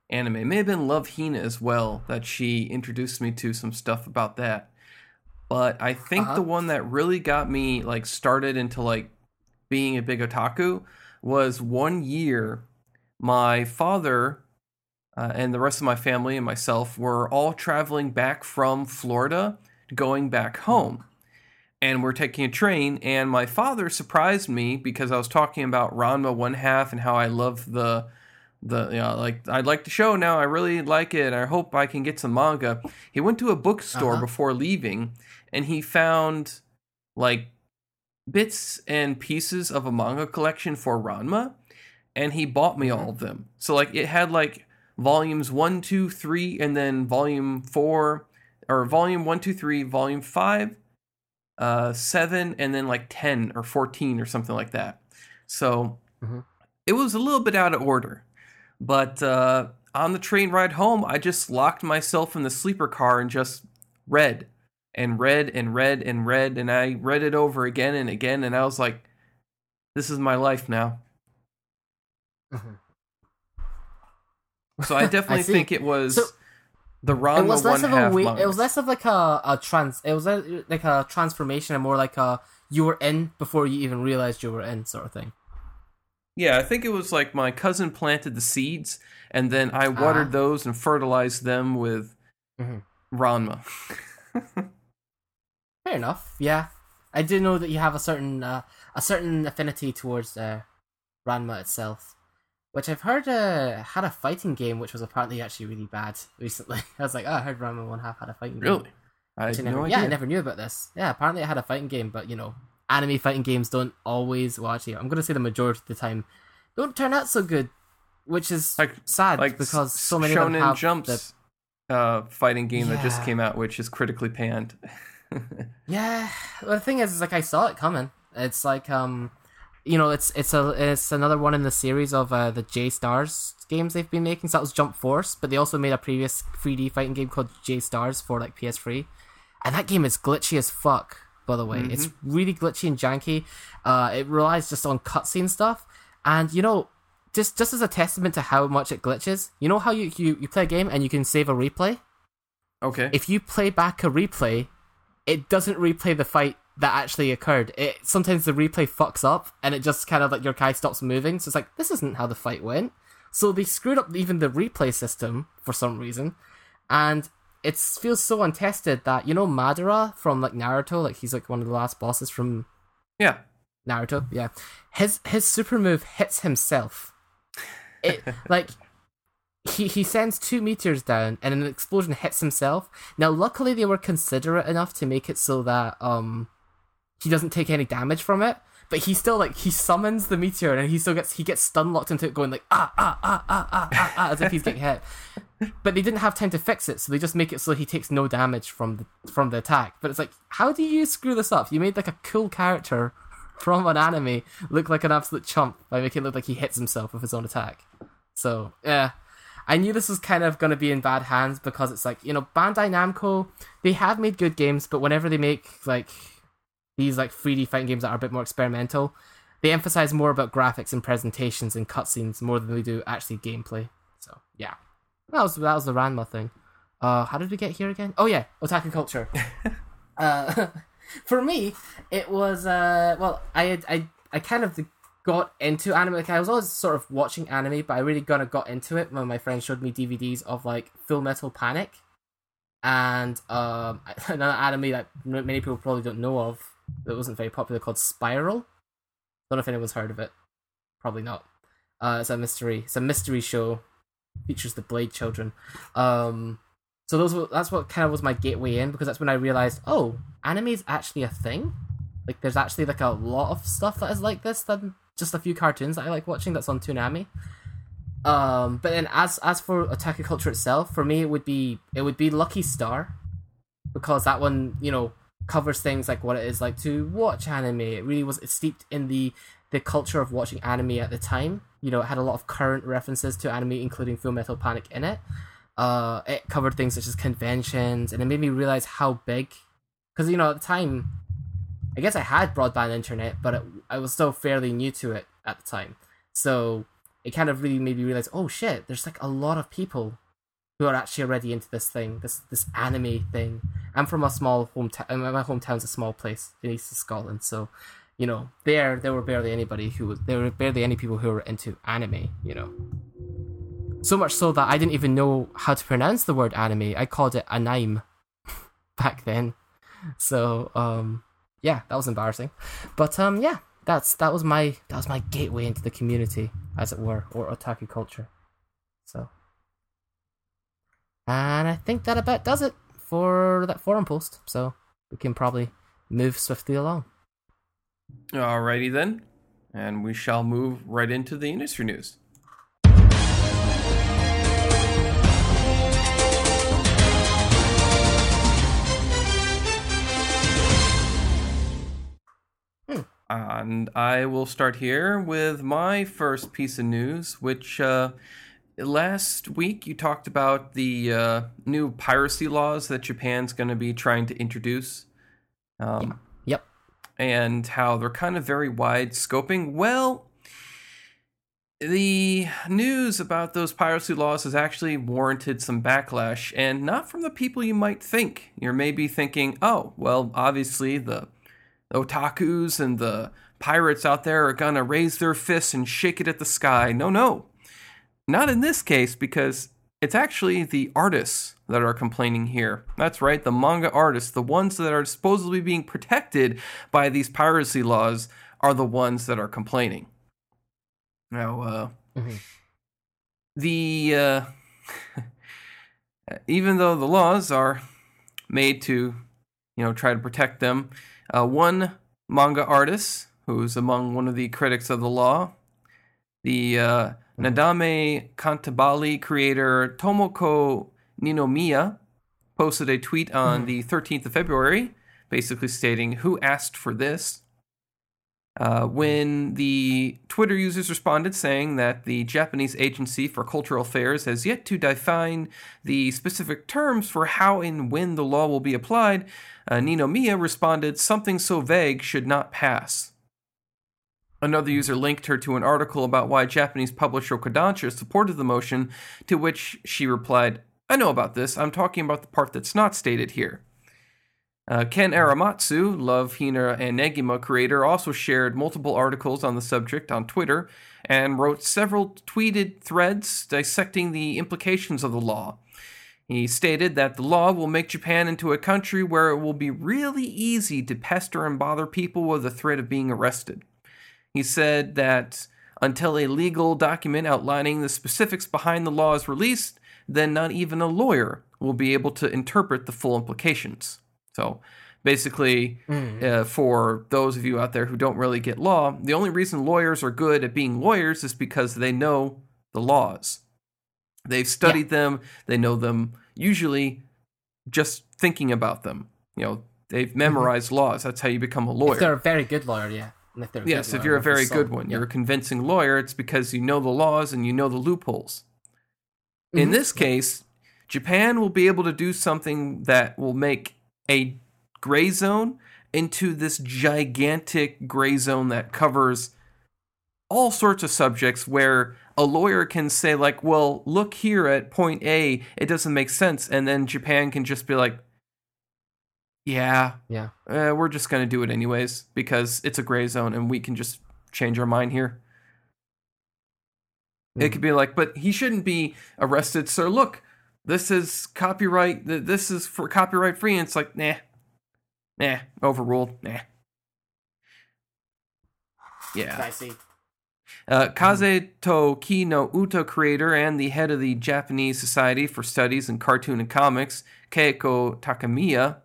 anime. It may have been Love Hina as well that she introduced me to some stuff about that. But I think Uh-huh. the one that really got me like started into like being a big otaku was one year my father uh, and the rest of my family and myself were all traveling back from Florida, going back home. And we're taking a train, and my father surprised me because I was talking about Ranma one half and how I love the the you know, like I like the show now. I really like it. I hope I can get some manga. He went to a bookstore Uh-huh. before leaving, and he found like bits and pieces of a manga collection for Ranma, and he bought me all of them. So like it had like volumes one, two, three, and then volume four, or volume one, two, three, volume five, uh, seven, and then like ten or fourteen or something like that. So Mhm. it was a little bit out of order, but uh, on the train ride home, I just locked myself in the sleeper car and just read and read and read and read. And I read it over again and again. And I was like, this is my life now. Mhm. So <laughs> I definitely see. think it was So, the Ranma it was less one of a half it was less of like a, a trans it was a, like a transformation and more like a you were in before you even realized you were in sort of thing Yeah, I think it was like my cousin planted the seeds, and then I watered Ah. those and fertilized them with Mhm. Ranma. <laughs> fair enough yeah i do know that you have a certain uh, a certain affinity towards uh, ranma itself which i've heard uh, had a fighting game which was apparently actually really bad <laughs> recently i was like oh i heard ranma one half had a fighting game really? I I never, no yeah, I never knew about this. Yeah, apparently it had a fighting game, but you know, anime fighting games don't always. Well, actually, I'm gonna say the majority of the time don't turn out so good, which is Like- sad like because so many of Shonen them have Jumps uh, fighting game that just came out, which is critically panned. <laughs> <laughs> Yeah, well, the thing is, is like I saw it coming. It's like um, you know, it's it's a it's another one in the series of uh, the J Stars games they've been making. So that was Jump Force, but they also made a previous 3D fighting game called J Stars for like PS3, and that game is glitchy as fuck. By the way, it's really glitchy and janky. Uh, it relies just on cutscene stuff, and you know, just just as a testament to how much it glitches, you know how you you, you play a game and you can save a replay okay. if you play back a replay, it doesn't replay the fight that actually occurred. It sometimes the replay fucks up and it just kind of like your guy stops moving. So it's like this isn't how the fight went. So they screwed up even the replay system for some reason, and it feels so untested that you know Madara from like Naruto, like he's like one of the last bosses from yeah. Naruto. Yeah, his his super move hits himself. It <laughs> like he he sends two meteors down, and an explosion hits himself. Now, luckily, they were considerate enough to make it so that um he doesn't take any damage from it. But he still like he summons the meteor, and he still gets he gets stun locked into it, going like ah ah ah ah ah ah, ah as if he's getting hit. But they didn't have time to fix it, so they just make it so he takes no damage from the from the attack. But it's like, how do you screw this up? You made like a cool character from an anime look like an absolute chump by making it look like he hits himself with his own attack. So yeah, I knew this was kind of going to be in bad hands because it's like you know Bandai Namco they have made good games, but whenever they make like these like 3D fighting games that are a bit more experimental, they emphasize more about graphics and presentations and cutscenes more than they do actually gameplay. So yeah, that was that was the Ranma thing. Uh, how did we get here again? Oh yeah, otaku culture. <laughs> uh, <laughs> for me, it was uh, well, I I I kind of got into anime. Like I was always sort of watching anime, but I really kind of got into it when my friends showed me DVDs of like Full Metal Panic and um, <laughs> another anime that many people probably don't know of that wasn't very popular called Spiral. Don't know if anyone's heard of it. Probably not. Uh, it's a mystery. It's a mystery show. Features the Blade Children. Um, so those were, that's what kind of was my gateway in because that's when I realized, oh, anime is actually a thing. Like, there's actually like a lot of stuff that is like this than just a few cartoons that I like watching that's on Toonami. Um, but then as as for otaku culture itself, for me it would be it would be Lucky Star, because that one you know covers things like what it is like to watch anime. It really was steeped in the the culture of watching anime at the time. You know, it had a lot of current references to anime, including Full Metal Panic in it. Uh, it covered things such as conventions, and it made me realize how big. Because you know, at the time, I guess I had broadband internet, but it, I was still fairly new to it at the time. So it kind of really made me realize, oh shit, there's like a lot of people who are actually already into this thing, this this anime thing. I'm from a small hometown. My hometown's a small place in east of Scotland, so you know, there there were barely anybody who was there were barely any people who were into anime. You know, so much so that I didn't even know how to pronounce the word anime. I called it anime <laughs> back then. So um, yeah, that was embarrassing. But um, yeah, that's that was my that was my gateway into the community, as it were, or otaku culture. So, and I think that about does it for that forum post. So we can probably move swiftly along. Alrighty then. And we shall move right into the industry news. And I will start here with my first piece of news, which uh, last week you talked about the uh, new piracy laws that Japan's going to be trying to introduce. Um, Yep. and how they're kind of very wide scoping. Well, the news about those piracy laws has actually warranted some backlash, and not from the people you might think. You're maybe thinking, oh, well, obviously the otakus and the pirates out there are gonna raise their fists and shake it at the sky. No, no. Not in this case, because it's actually the artists that are complaining here. That's right, the manga artists, the ones that are supposedly being protected by these piracy laws, are the ones that are complaining. Now, uh, Mhm. the uh, <laughs> even though the laws are made to, you know, try to protect them, uh, one manga artist who's among one of the critics of the law, the uh, Nodame Cantabile creator Tomoko Ninomiya, posted a tweet on the 13th of February, basically stating, "Who asked for this?" Uh, when the Twitter users responded saying that the Japanese Agency for Cultural Affairs has yet to define the specific terms for how and when the law will be applied, uh, Ninomiya responded, Something so vague should not pass. Another user linked her to an article about why Japanese publisher Kodansha supported the motion, to which she replied, I know about this. I'm talking about the part that's not stated here. Uh, Ken Akamatsu, Love, Hina, and Negima creator, also shared multiple articles on the subject on Twitter and wrote several tweeted threads dissecting the implications of the law. He stated that the law will make Japan into a country where it will be really easy to pester and bother people with the threat of being arrested. He said that until a legal document outlining the specifics behind the law is released, then not even a lawyer will be able to interpret the full implications. So basically, uh, for those of you out there who don't really get law, the only reason lawyers are good at being lawyers is because they know the laws. They've studied them, they know them usually just thinking about them. You know, they've memorized laws. That's how you become a lawyer. If they're a very good lawyer, yeah. And if they're Yes, good if you're a very good one, yeah. you're a convincing lawyer, it's because you know the laws and you know the loopholes. In Mhm. this case, Japan will be able to do something that will make a gray zone into this gigantic gray zone that covers all sorts of subjects where a lawyer can say like, "Well, look here at point A, it doesn't make sense." And then Japan can just be like, "Yeah, Yeah. uh, we're just going to do it anyways because it's a gray zone and we can just change our mind here. It Mhm. could be like, but he shouldn't be arrested, sir. Look, this is copyright. This is for copyright free. And it's like, nah, nah, overruled. Nah. Yeah. I see. Uh, Kaze Ki no Uta creator and the head of the Japanese Society for Studies in Cartoon and Comics, Keiko Takemiya,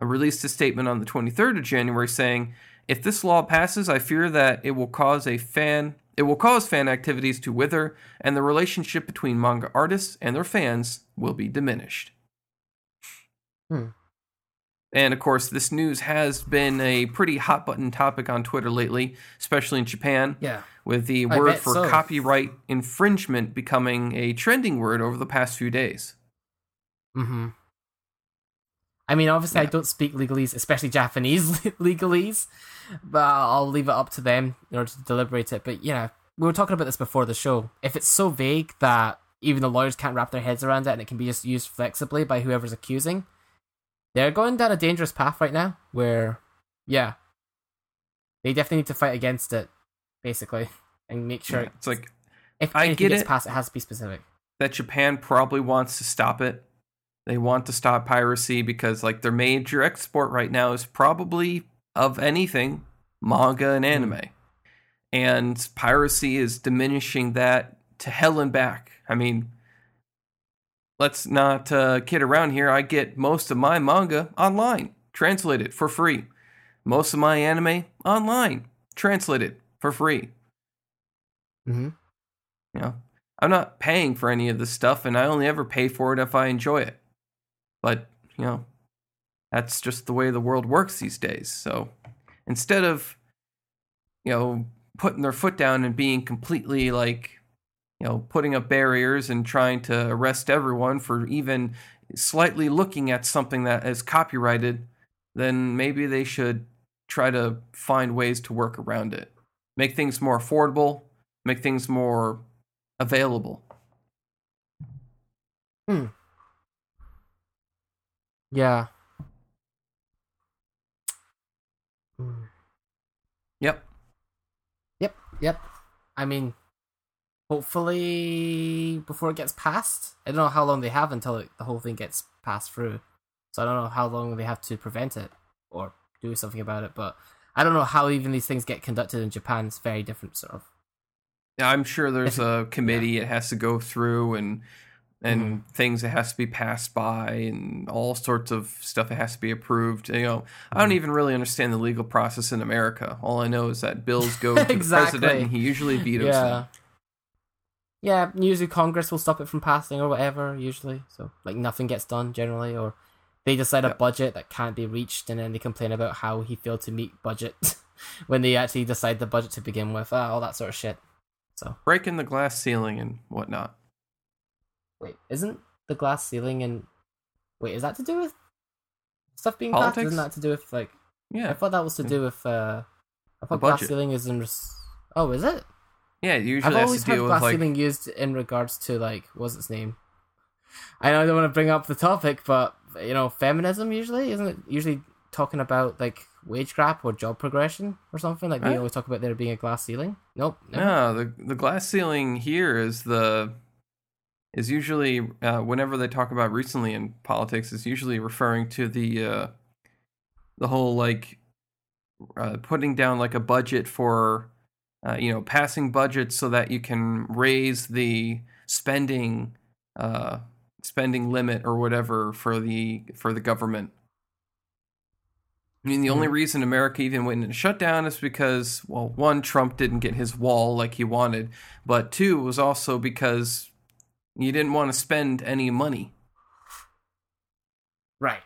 uh, released a statement on the 23rd of January saying, "If this law passes, I fear that it will cause a fan it will cause fan activities to wither, and the relationship between manga artists and their fans will be diminished." Hmm. And of course, this news has been a pretty hot button topic on Twitter lately, especially in Japan Yeah. with the I word for so. copyright infringement becoming a trending word over the past few days. Mm-hmm. I mean, obviously, I don't speak legalese, especially Japanese <laughs> legalese, but I'll leave it up to them in order to deliberate it. But, you know, we were talking about this before the show. If it's so vague that even the lawyers can't wrap their heads around it and it can be just used flexibly by whoever's accusing, they're going down a dangerous path right now where, yeah, they definitely need to fight against it, basically, and make sure Yeah, it's like if I get it. passed, it has to be specific. that Japan probably wants to stop it. They want to stop piracy because like their major export right now is probably of anything manga and mm-hmm. anime. And piracy is diminishing that to hell and back. I mean, let's not uh, kid around here. I get most of my manga online, translated for free. Most of my anime online, translated for free. Mm-hmm. You know, I'm not paying for any of this stuff, and I only ever pay for it if I enjoy it. But you know, that's just the way the world works these days. So instead of you know putting their foot down and being completely like you know, putting up barriers and trying to arrest everyone for even slightly looking at something that is copyrighted, then maybe they should try to find ways to work around it. Make things more affordable, make things more available. Hmm. Yeah. Hmm. Yep. Yep. Yep. I mean, hopefully before it gets passed. I don't know how long they have until it, the whole thing gets passed through. So I don't know how long they have to prevent it or do something about it. But I don't know how even these things get conducted in Japan. It's very different, sort of. Yeah, I'm sure there's <laughs> a committee it has to go through and and Mm-hmm. things that has to be passed by and all sorts of stuff that has to be approved. You know, I don't Mhm. even really understand the legal process in America. All I know is that bills go to <laughs> Exactly. the president and he usually vetoes yeah. them. Yeah, usually Congress will stop it from passing or whatever, usually. So, like, nothing gets done generally, or they decide a budget that can't be reached, and then they complain about how he failed to meet budget <laughs> when they actually decide the budget to begin with, uh, all that sort of shit. So, Breaking the glass ceiling and whatnot. wait, isn't the glass ceiling and. Wait, is that to do with stuff being passed? Politics? Isn't that to do with, like. Yeah. I thought that was to do with, uh. I thought glass ceiling is in. Res- oh, is it? Yeah, it I've always to heard deal glass like ceiling used in regards to like what's its name? I know I don't want to bring up the topic, but you know, feminism usually isn't it usually talking about like wage gap or job progression or something? Like they always talk about there being a glass ceiling. Nope. never. No, the the glass ceiling here is the is usually uh, whenever they talk about recently in politics is usually referring to the uh, the whole like uh, putting down like a budget for uh, you know passing budgets so that you can raise the spending uh, spending limit or whatever for the for the government. I mean, the only Mhm. reason America even went into shutdown is because, well, one, Trump didn't get his wall like he wanted, but two was also because you didn't want to spend any money. Right.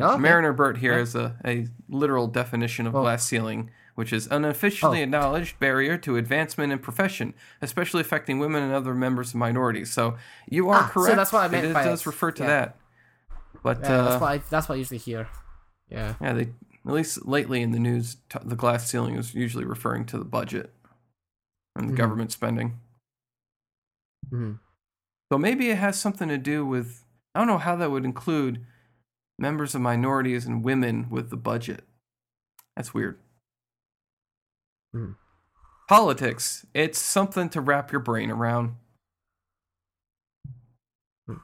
Okay. Merriam-Webster here is a, a literal definition of Well- glass ceiling, which is an officially Oh. acknowledged barrier to advancement in profession, especially affecting women and other members of minorities. So you are Ah, so correct. that's what I meant It, by does it. refer to Yeah. that. But Yeah, uh, that's what I, that's what I usually hear. Yeah. yeah, they at least lately in the news, t- the glass ceiling is usually referring to the budget and the Mhm. government spending. hmm So maybe it has something to do with I don't know how that would include members of minorities and women with the budget. That's weird. Mhm. Politics. It's something to wrap your brain around. Hmm.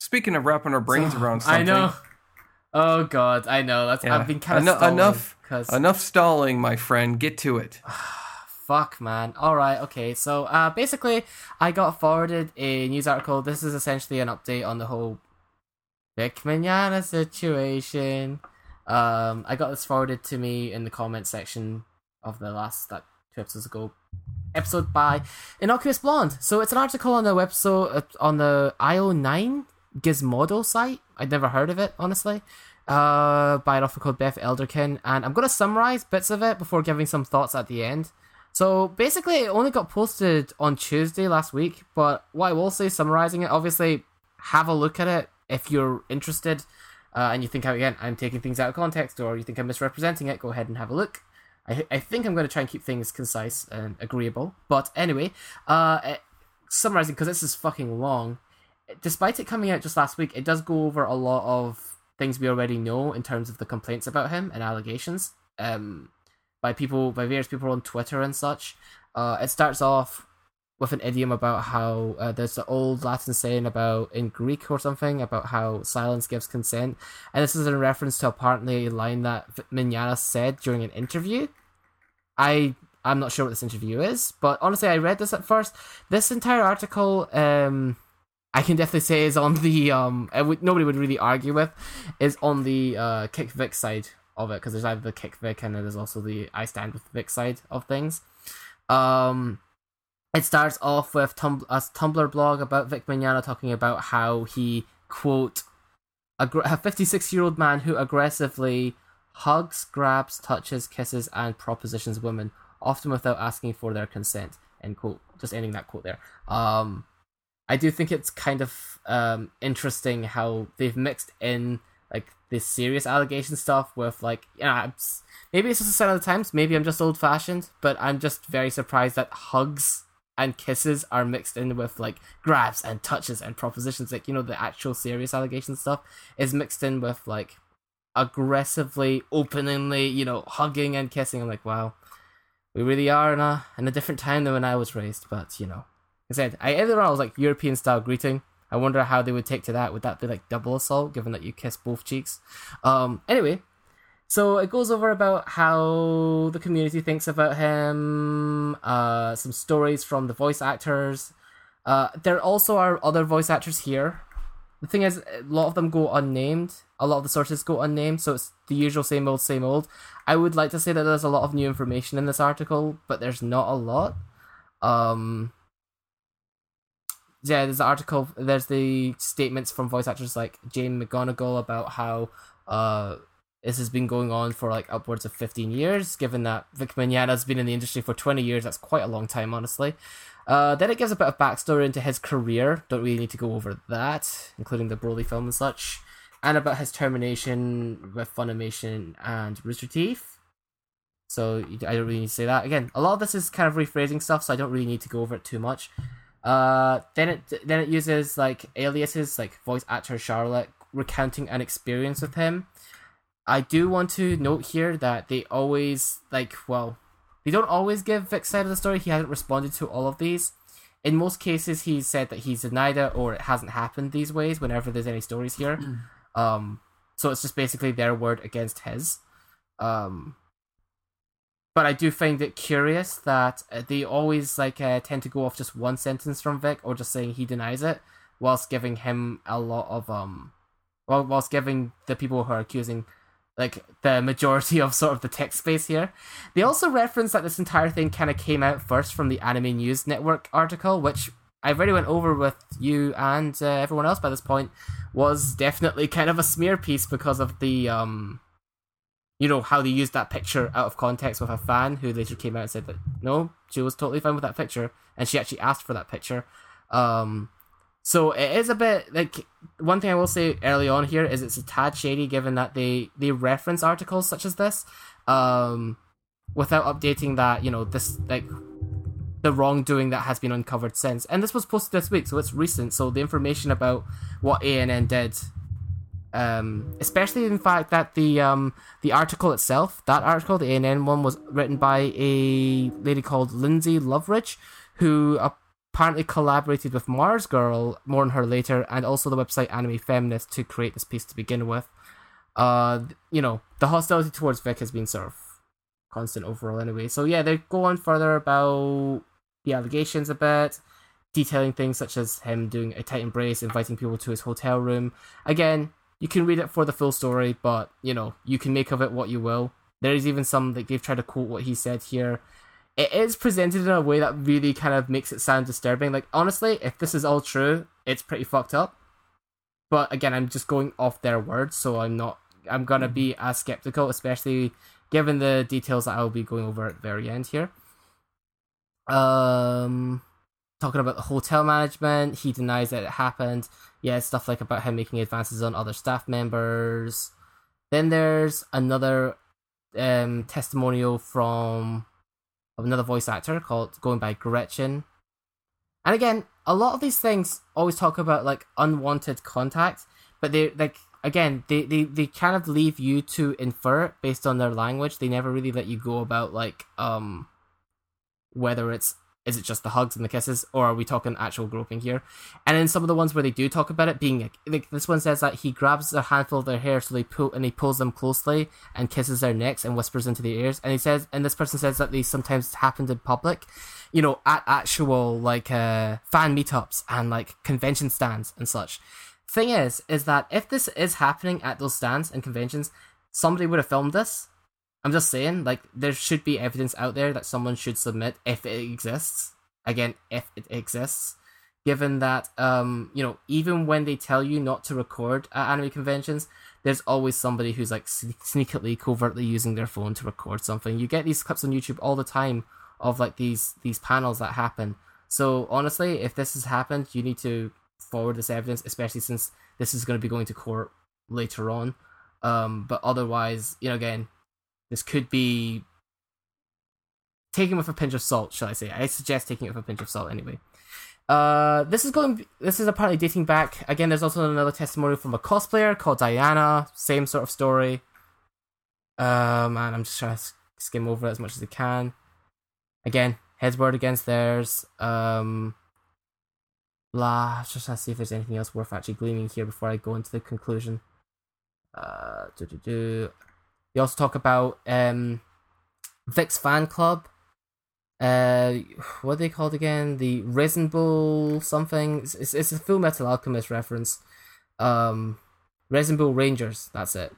Speaking of wrapping our brains So, around something, I know. Oh god, I know. That's Yeah. I've been kind of Eno- enough- because enough stalling, my friend. Get to it. Fuck, man. All right, okay. So, uh, basically, I got forwarded a news article. This is essentially an update on the whole Vic Mignogna situation. Um, I got this forwarded to me in the comment section of the last two episodes ago. Episode by Innocuous Blonde. So it's an article on the website uh, on the IO9 Gizmodo site. I'd never heard of it, honestly. Uh, by an author called Beth Elderkin, and I'm gonna summarize bits of it before giving some thoughts at the end. So basically, it only got posted on Tuesday last week. But what I will say, summarizing it, obviously, have a look at it if you're interested, uh, and you think again I'm taking things out of context, or you think I'm misrepresenting it. Go ahead and have a look. I, I think I'm going to try and keep things concise and agreeable. But anyway, uh, eh, summarizing because this is fucking long. Despite it coming out just last week, it does go over a lot of things we already know in terms of the complaints about him and allegations. Um, by people by various people on Twitter and such. Uh, it starts off with an idiom about how uh, there's the old Latin saying about in Greek or something about how silence gives consent, and this is in reference to apparently a line that Mignogna said during an interview. I I'm not sure what this interview is, but honestly, I read this at first. This entire article, um, I can definitely say is on the um, would, nobody would really argue with, is on the uh, Kick Vic side of it because there's either the Kick Vic and then there's also the I stand with Vic side of things. Um, it starts off with a Tumblr blog about Vic Mignogna talking about how he quote a 56 year old man who aggressively hugs, grabs, touches, kisses, and propositions women, often without asking for their consent. End quote. Just ending that quote there. Um, I do think it's kind of um interesting how they've mixed in like this serious allegation stuff with like yeah maybe it's just a sign of the times maybe i'm just old fashioned but i'm just very surprised that hugs and kisses are mixed in with like grabs and touches and propositions like you know the actual serious allegation stuff is mixed in with like aggressively openly you know hugging and kissing i'm like wow we really are in a in a different time than when i was raised but you know I said I either I was like European style greeting. I wonder how they would take to that. Would that be like double assault, given that you kiss both cheeks? Um. Anyway, so it goes over about how the community thinks about him. Uh, some stories from the voice actors. Uh, there also are other voice actors here. The thing is, a lot of them go unnamed. A lot of the sources go unnamed, so it's the usual same old, same old. I would like to say that there's a lot of new information in this article, but there's not a lot. Um, yeah, there's the article. There's the statements from voice actors like Jane McGonigal about how uh this has been going on for like upwards of 15 years. Given that Vic Mignogna's been in the industry for 20 years, that's quite a long time, honestly. Uh, then it gives a bit of backstory into his career. Don't really need to go over that, including the Broly film and such, and about his termination with Funimation and Rooster Teeth. So I don't really need to say that again. A lot of this is kind of rephrasing stuff, so I don't really need to go over it too much. Uh, then it then it uses like aliases, like voice actor Charlotte recounting an experience with him. I do want to note here that they always like well, they don't always give Vic's side of the story. He hasn't responded to all of these. In most cases, he's said that he's denied it or it hasn't happened these ways. Whenever there's any stories here, um, so it's just basically their word against his. Um, but I do find it curious that uh, they always like uh, tend to go off just one sentence from Vic or just saying he denies it, whilst giving him a lot of um, well, whilst giving the people who are accusing like the majority of sort of the text space here. They also reference that this entire thing kind of came out first from the Anime News Network article, which I've already went over with you and uh, everyone else by this point, was definitely kind of a smear piece because of the um you know how they used that picture out of context with a fan who later came out and said that no she was totally fine with that picture and she actually asked for that picture um so it is a bit like one thing i will say early on here is it's a tad shady given that they they reference articles such as this um without updating that you know this like the wrongdoing that has been uncovered since. And this was posted this week so it's recent. So the information about what ann did um, especially in fact that the um, the article itself, that article, the ANN one, was written by a lady called Lynzee Loveridge, who apparently collaborated with MarzGurl, more on her later, and also the website Anime Feminist to create this piece to begin with. Uh, you know, the hostility towards Vic has been sort of constant overall anyway. So yeah, they go on further about the allegations a bit, detailing things such as him doing a tight embrace, inviting people to his hotel room. Again, you can read it for the full story, but you know you can make of it what you will. There is even some that they've tried to quote what he said here. It is presented in a way that really kind of makes it sound disturbing. Like honestly, if this is all true, it's pretty fucked up. But again, I'm just going off their words, so I'm not. I'm gonna be as skeptical, especially given the details that I'll be going over at the very end here. Um, talking about the hotel management, he denies that it happened yeah, stuff like about him making advances on other staff members. Then there's another um, testimonial from of another voice actor called going by Gretchen. And again, a lot of these things always talk about like unwanted contact, but they like again they, they they kind of leave you to infer based on their language. They never really let you go about like um whether it's is it just the hugs and the kisses, or are we talking actual groping here? And in some of the ones where they do talk about it being like, like this one says that he grabs a handful of their hair, so they pull and he pulls them closely and kisses their necks and whispers into their ears. And he says, and this person says that these sometimes happened in public, you know, at actual like uh, fan meetups and like convention stands and such. Thing is, is that if this is happening at those stands and conventions, somebody would have filmed this I'm just saying, like, there should be evidence out there that someone should submit if it exists. Again, if it exists. Given that, um, you know, even when they tell you not to record at anime conventions, there's always somebody who's like sneakily, covertly using their phone to record something. You get these clips on YouTube all the time of like these these panels that happen. So honestly, if this has happened, you need to forward this evidence, especially since this is going to be going to court later on. Um, but otherwise, you know, again, this could be taken with a pinch of salt, shall I say? I suggest taking it with a pinch of salt anyway. Uh, this is going. This is apparently dating back. Again, there's also another testimony from a cosplayer called Diana. Same sort of story. Um, and I'm just trying to skim over it as much as I can. Again, heads word against theirs. Um, blah. Just trying to see if there's anything else worth actually gleaming here before I go into the conclusion. Uh, do do do. You also talk about um, fan club. Uh what are they called again? The Resembool something. It's, it's, it's a full metal alchemist reference. Um Resembool rangers that's it.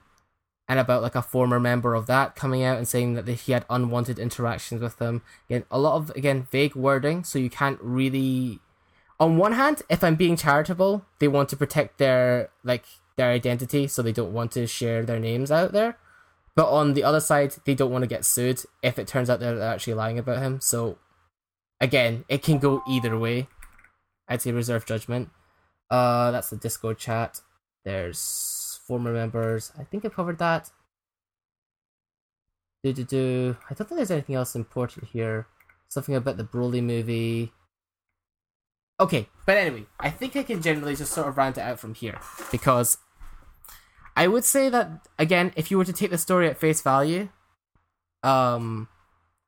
And about like a former member of that coming out and saying that he had unwanted interactions with them. Again a lot of again vague wording so you can't really on one hand if i'm being charitable they want to protect their like their identity so they don't want to share their names out there but on the other side, they don't want to get sued if it turns out they're actually lying about him. So, again, it can go either way. I'd say reserve judgment. Uh, that's the Discord chat. There's former members. I think I covered that. Do do do. I don't think there's anything else important here. Something about the Broly movie. Okay, but anyway, I think I can generally just sort of round it out from here because I would say that again, if you were to take the story at face value, um,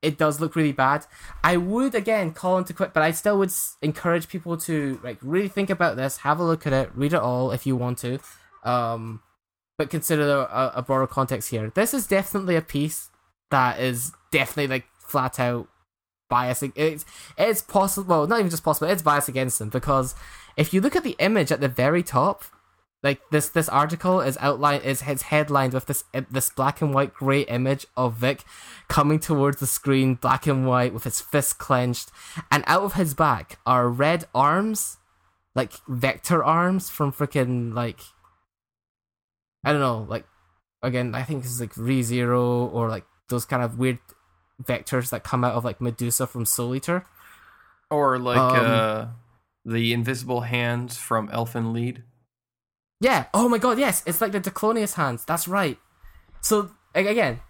it does look really bad. I would again call into quit, but I still would encourage people to like really think about this, have a look at it, read it all if you want to, um, but consider a, a broader context here. This is definitely a piece that is definitely like flat out biasing. It's it's possible, well, not even just possible. It's biased against them because if you look at the image at the very top, like this this article is outlined is it's headlined with this this black and white gray image of Vic coming towards the screen black and white with his fist clenched. And out of his back are red arms like vector arms from freaking like I don't know like again I think it's like ReZero or like those kind of weird vectors that come out of like Medusa from Soul Eater. Or like um, uh the invisible hands from Elfen Lied yeah. Oh my god, yes. It's like the Diclonius hands. That's right. So, again,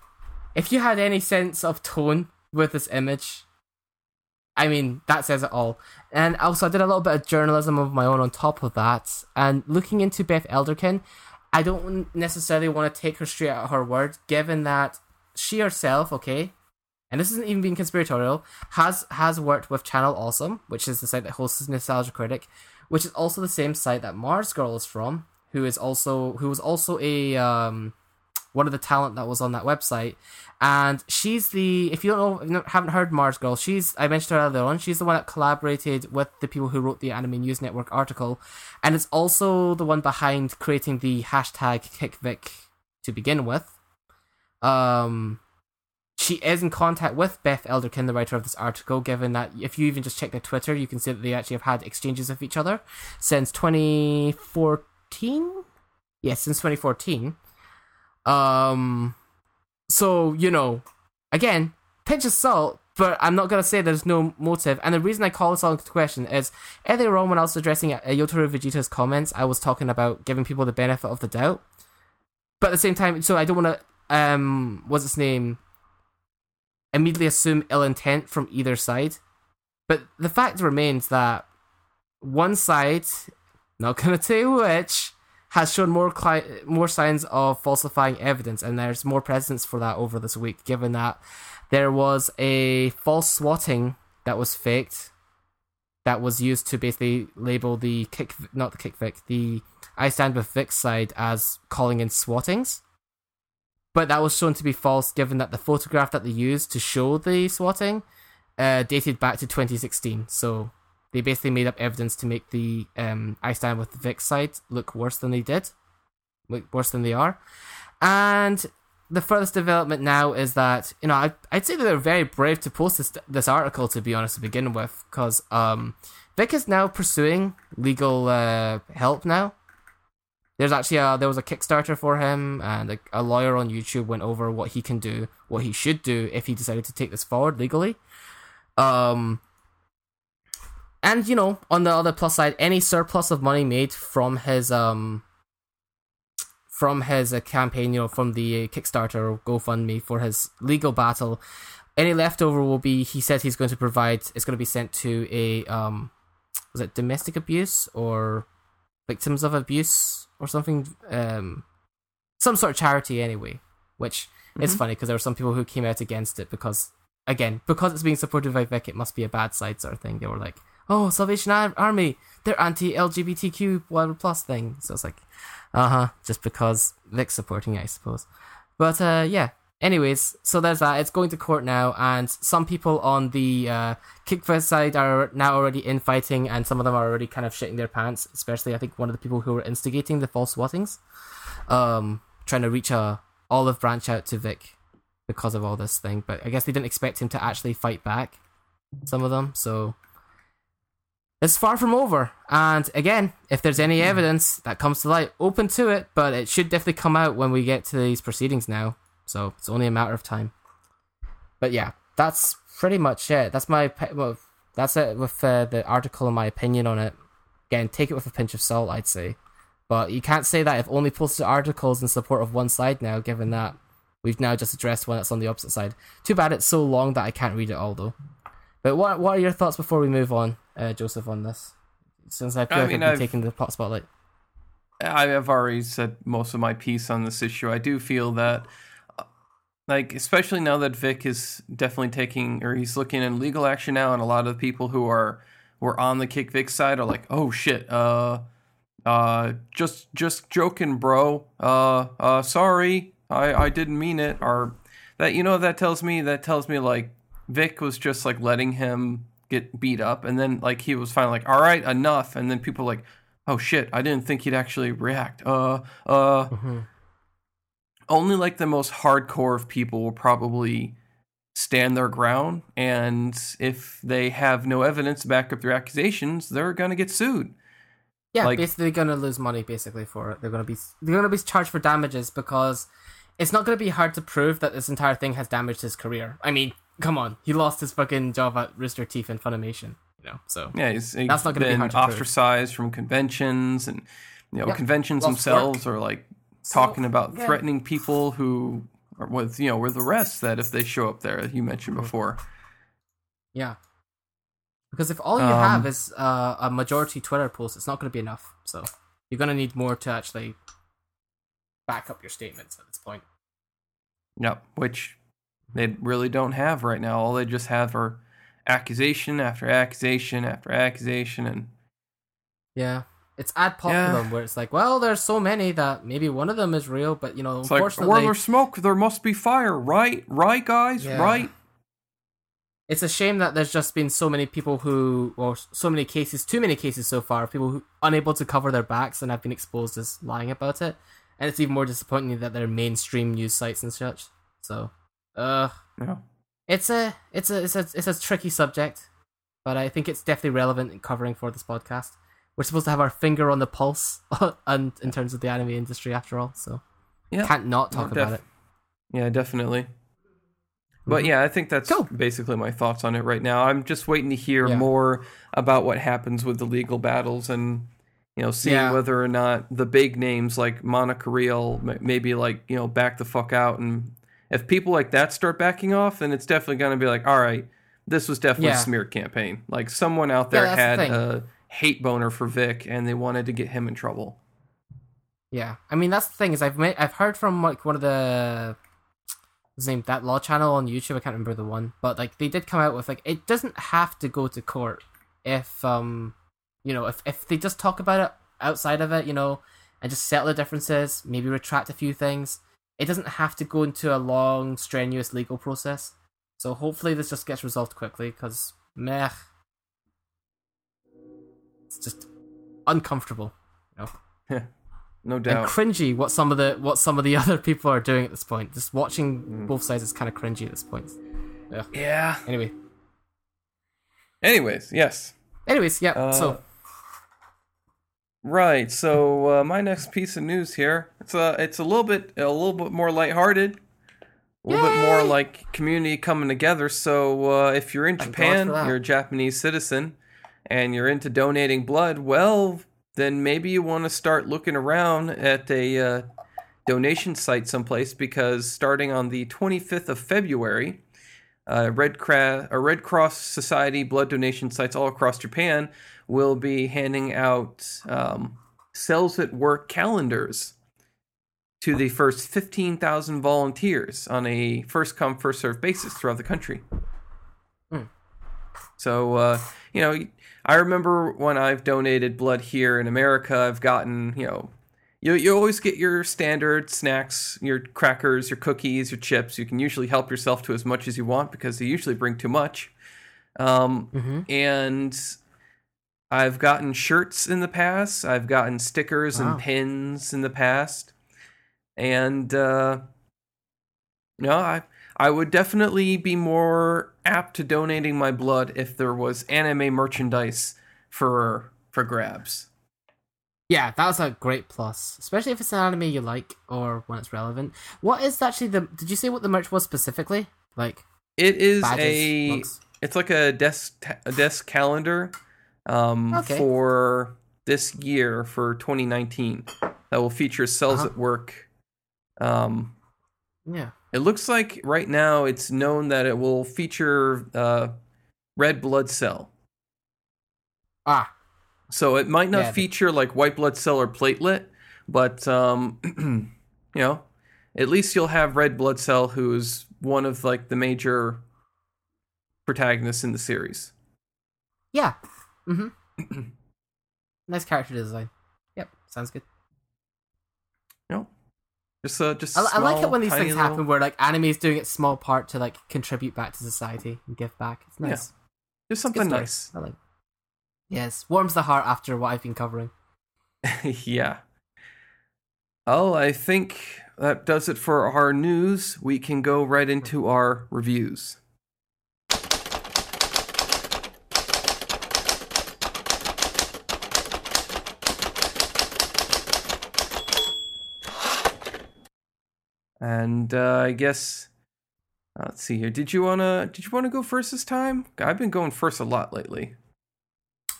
if you had any sense of tone with this image, I mean, that says it all. And also, I did a little bit of journalism of my own on top of that. And looking into Beth Elderkin, I don't necessarily want to take her straight at her word, given that she herself, okay, and this isn't even being conspiratorial, has has worked with Channel Awesome, which is the site that hosts Nostalgia Critic, which is also the same site that MarzGurl is from, who is also who was also a um, one of the talent that was on that website, and she's the if you don't know haven't heard MarzGurl, she's I mentioned her earlier on. She's the one that collaborated with the people who wrote the Anime News Network article, and it's also the one behind creating the hashtag KickVic to begin with. Um, she is in contact with Beth Elderkin, the writer of this article, given that if you even just check their Twitter, you can see that they actually have had exchanges with each other since 2014 2014. Yes, since 2014. Um, so you know, again, pinch of salt, but I'm not gonna say there's no motive. And the reason I call this all into question is earlier on when I was addressing Yotaro Vegeta's comments, I was talking about giving people the benefit of the doubt, but at the same time, so I don't want to um, what's its name? Immediately assume ill intent from either side, but the fact remains that one side not gonna tell you which, has shown more cli- more signs of falsifying evidence, and there's more precedence for that over this week, given that there was a false swatting that was faked, that was used to basically label the kick, not the kick Vic, the I stand with Vic side as calling in swattings. But that was shown to be false, given that the photograph that they used to show the swatting uh, dated back to 2016. So they basically made up evidence to make the um, I Stand with the Vic side look worse than they did, look worse than they are. And the furthest development now is that you know I, I'd say that they're very brave to post this this article to be honest to begin with because um, Vic is now pursuing legal uh, help now. there's actually a, there was a Kickstarter for him, and a, a lawyer on YouTube went over what he can do, what he should do if he decided to take this forward legally. Um, and you know, on the other plus side, any surplus of money made from his um from his uh, campaign, you know, from the Kickstarter or GoFundMe for his legal battle, any leftover will be. He said he's going to provide. It's going to be sent to a um, was it domestic abuse or victims of abuse or something? Um, some sort of charity anyway. Which is Mhm. funny because there were some people who came out against it because again because it's being supported by Vic, it must be a bad side sort of thing. They were like, "Oh, Salvation Army, they're anti-LGBTQ whatever plus thing." So it's like, uh huh, just because Vic's supporting it, I suppose. But uh, yeah. Anyways, so there's that. It's going to court now, and some people on the uh, Kickfest side are now already infighting, and some of them are already kind of shitting their pants. Especially, I think one of the people who were instigating the false swattings, um, trying to reach a olive branch out to Vic because of all this thing. But I guess they didn't expect him to actually fight back. Some of them, so it's far from over. And again, if there's any evidence that comes to light, open to it. But it should definitely come out when we get to these proceedings now. So it's only a matter of time. But yeah, that's pretty much it. That's my well, that's it with uh, the article and my opinion on it. Again, take it with a pinch of salt, I'd say. But you can't say that if only posted articles in support of one side now, given that we've now just addressed one that's on the opposite side. Too bad it's so long that I can't read it all though. But what what are your thoughts before we move on, uh, Joseph, on this? Since I feel I like mean, I've been I've- taking the pot spotlight. I have already said most of my piece on this issue. I do feel that, uh, like, especially now that Vic is definitely taking or he's looking in legal action now, and a lot of the people who are were on the Kick Vic side are like, "Oh shit, uh, uh, just just joking, bro. Uh, uh, sorry, I I didn't mean it." Or that you know that tells me that tells me like Vic was just like letting him get beat up, and then like he was finally like, "All right, enough," and then people like oh shit i didn't think he'd actually react uh uh Mhm. only like the most hardcore of people will probably stand their ground and if they have no evidence to back up their accusations they're gonna get sued Yeah, Like- basically they're gonna lose money basically for it. They're gonna be they're gonna be charged for damages because it's not gonna be hard to prove that this entire thing has damaged his career. I mean, come on, he lost his fucking job at Rooster Teeth and Funimation, you know. So yeah he's, he's That's not gonna be been hard to prove. ostracized from conventions and you know Yeah, conventions lost themselves are like talking about yeah. threatening people who are with you know with rest that if they show up there you mentioned Mm-hmm. before yeah, because if all you Um, have is uh, a majority Twitter post, it's not gonna be enough. So you're gonna need more to actually back up your statements at this point. Yep, which they really don't have right now. All they just have are accusation after accusation after accusation, and Yeah. It's ad populum where it's like, well, there's so many that maybe one of them is real, but you know, it's like where there's smoke, there must be fire, right? Right, guys, Yeah. right? it's a shame that there's just been so many people who, or so many cases, too many cases so far, people who unable to cover their backs and have been exposed as lying about it. And it's even more disappointing that they're mainstream news sites and such. So, uh, Yeah. it's a, it's a, it's a, it's a tricky subject, but I think it's definitely relevant in covering for this podcast. We're supposed to have our finger on the pulse, <laughs> and in terms of the anime industry, after all. So, Yeah. can't not talk No, about it. Yeah, definitely. But Mhm. yeah, I think that's Cool. basically my thoughts on it right now. I'm just waiting to hear Yeah. more about what happens with the legal battles and you know seeing Yeah. whether or not the big names like Monica m- maybe like you know back the fuck out and if people like that start backing off, then it's definitely going to be like, all right, this was definitely Yeah. a smear campaign. Like someone out there the had thing. a hate boner for Vic and they wanted to get him in trouble. Yeah, I mean that's the thing is I've I've heard from like one of the his name that law channel on YouTube. I can't remember the one, but like they did come out with like it doesn't have to go to court if um you know if if they just talk about it outside of it, you know, and just settle the differences, maybe retract a few things. It doesn't have to go into a long, strenuous legal process. So hopefully this just gets resolved quickly because meh, it's just uncomfortable. You know? <laughs> No doubt. and cringy what some of the what some of the <laughs> other people are doing at this point. Just watching Mm. both sides is kind of cringy at this point. yeah. Anyway, Anyways, yes. anyways, yeah. Uh, so Right. So uh, my next piece of news here it's a it's a little bit a little bit more lighthearted, a little bit more like community coming together. So uh, if you're in Thank Japan, you're a Japanese citizen, and you're into donating blood, well, then maybe you want to start looking around at a uh, donation site someplace because starting on the 25th of February, uh, Red, Cra- or Red Cross Society blood donation sites all across Japan will be handing out um, cells at work calendars to the first 15,000 volunteers on a first come first served basis throughout the country. Hmm. So uh, you know, I remember when I've donated blood here in America, I've gotten you know. You, you always get your standard snacks, your crackers, your cookies, your chips. You can usually help yourself to as much as you want because they usually bring too much. Um, Mm-hmm. and I've gotten shirts in the past. I've gotten stickers Wow. and pins in the past, and uh, no, I I would definitely be more apt to donating my blood if there was anime merchandise for for grabs. Yeah, that's a great plus, especially if it's an anime you like or when it's relevant. What is actually the? Did you say what the merch was specifically? Like It is badges, a mugs? it's like a desk a desk calendar um, Okay. for this year for 2019 that will feature cells Uh-huh. at work. Um, Yeah. It looks like right now it's known that it will feature uh, red blood cell. Ah, So it might not Yeah, feature like white blood cell or platelet, but um, <clears throat> you know, at least you'll have red blood cell, who's one of like the major protagonists in the series. yeah. Mm-hmm. <clears throat> nice character design. Yep, sounds good. You know, just uh, just I, I like it when these things little- happen where like anime is doing its small part to like contribute back to society and give back. It's Yeah. nice. Just something nice. I like. Yes, warms the heart after what I've been covering. <laughs> yeah. Oh, I think that does it for our news. We can go right into our reviews. And uh, I guess uh, let's see here. Did you wanna did you wanna go first this time? I've been going first a lot lately.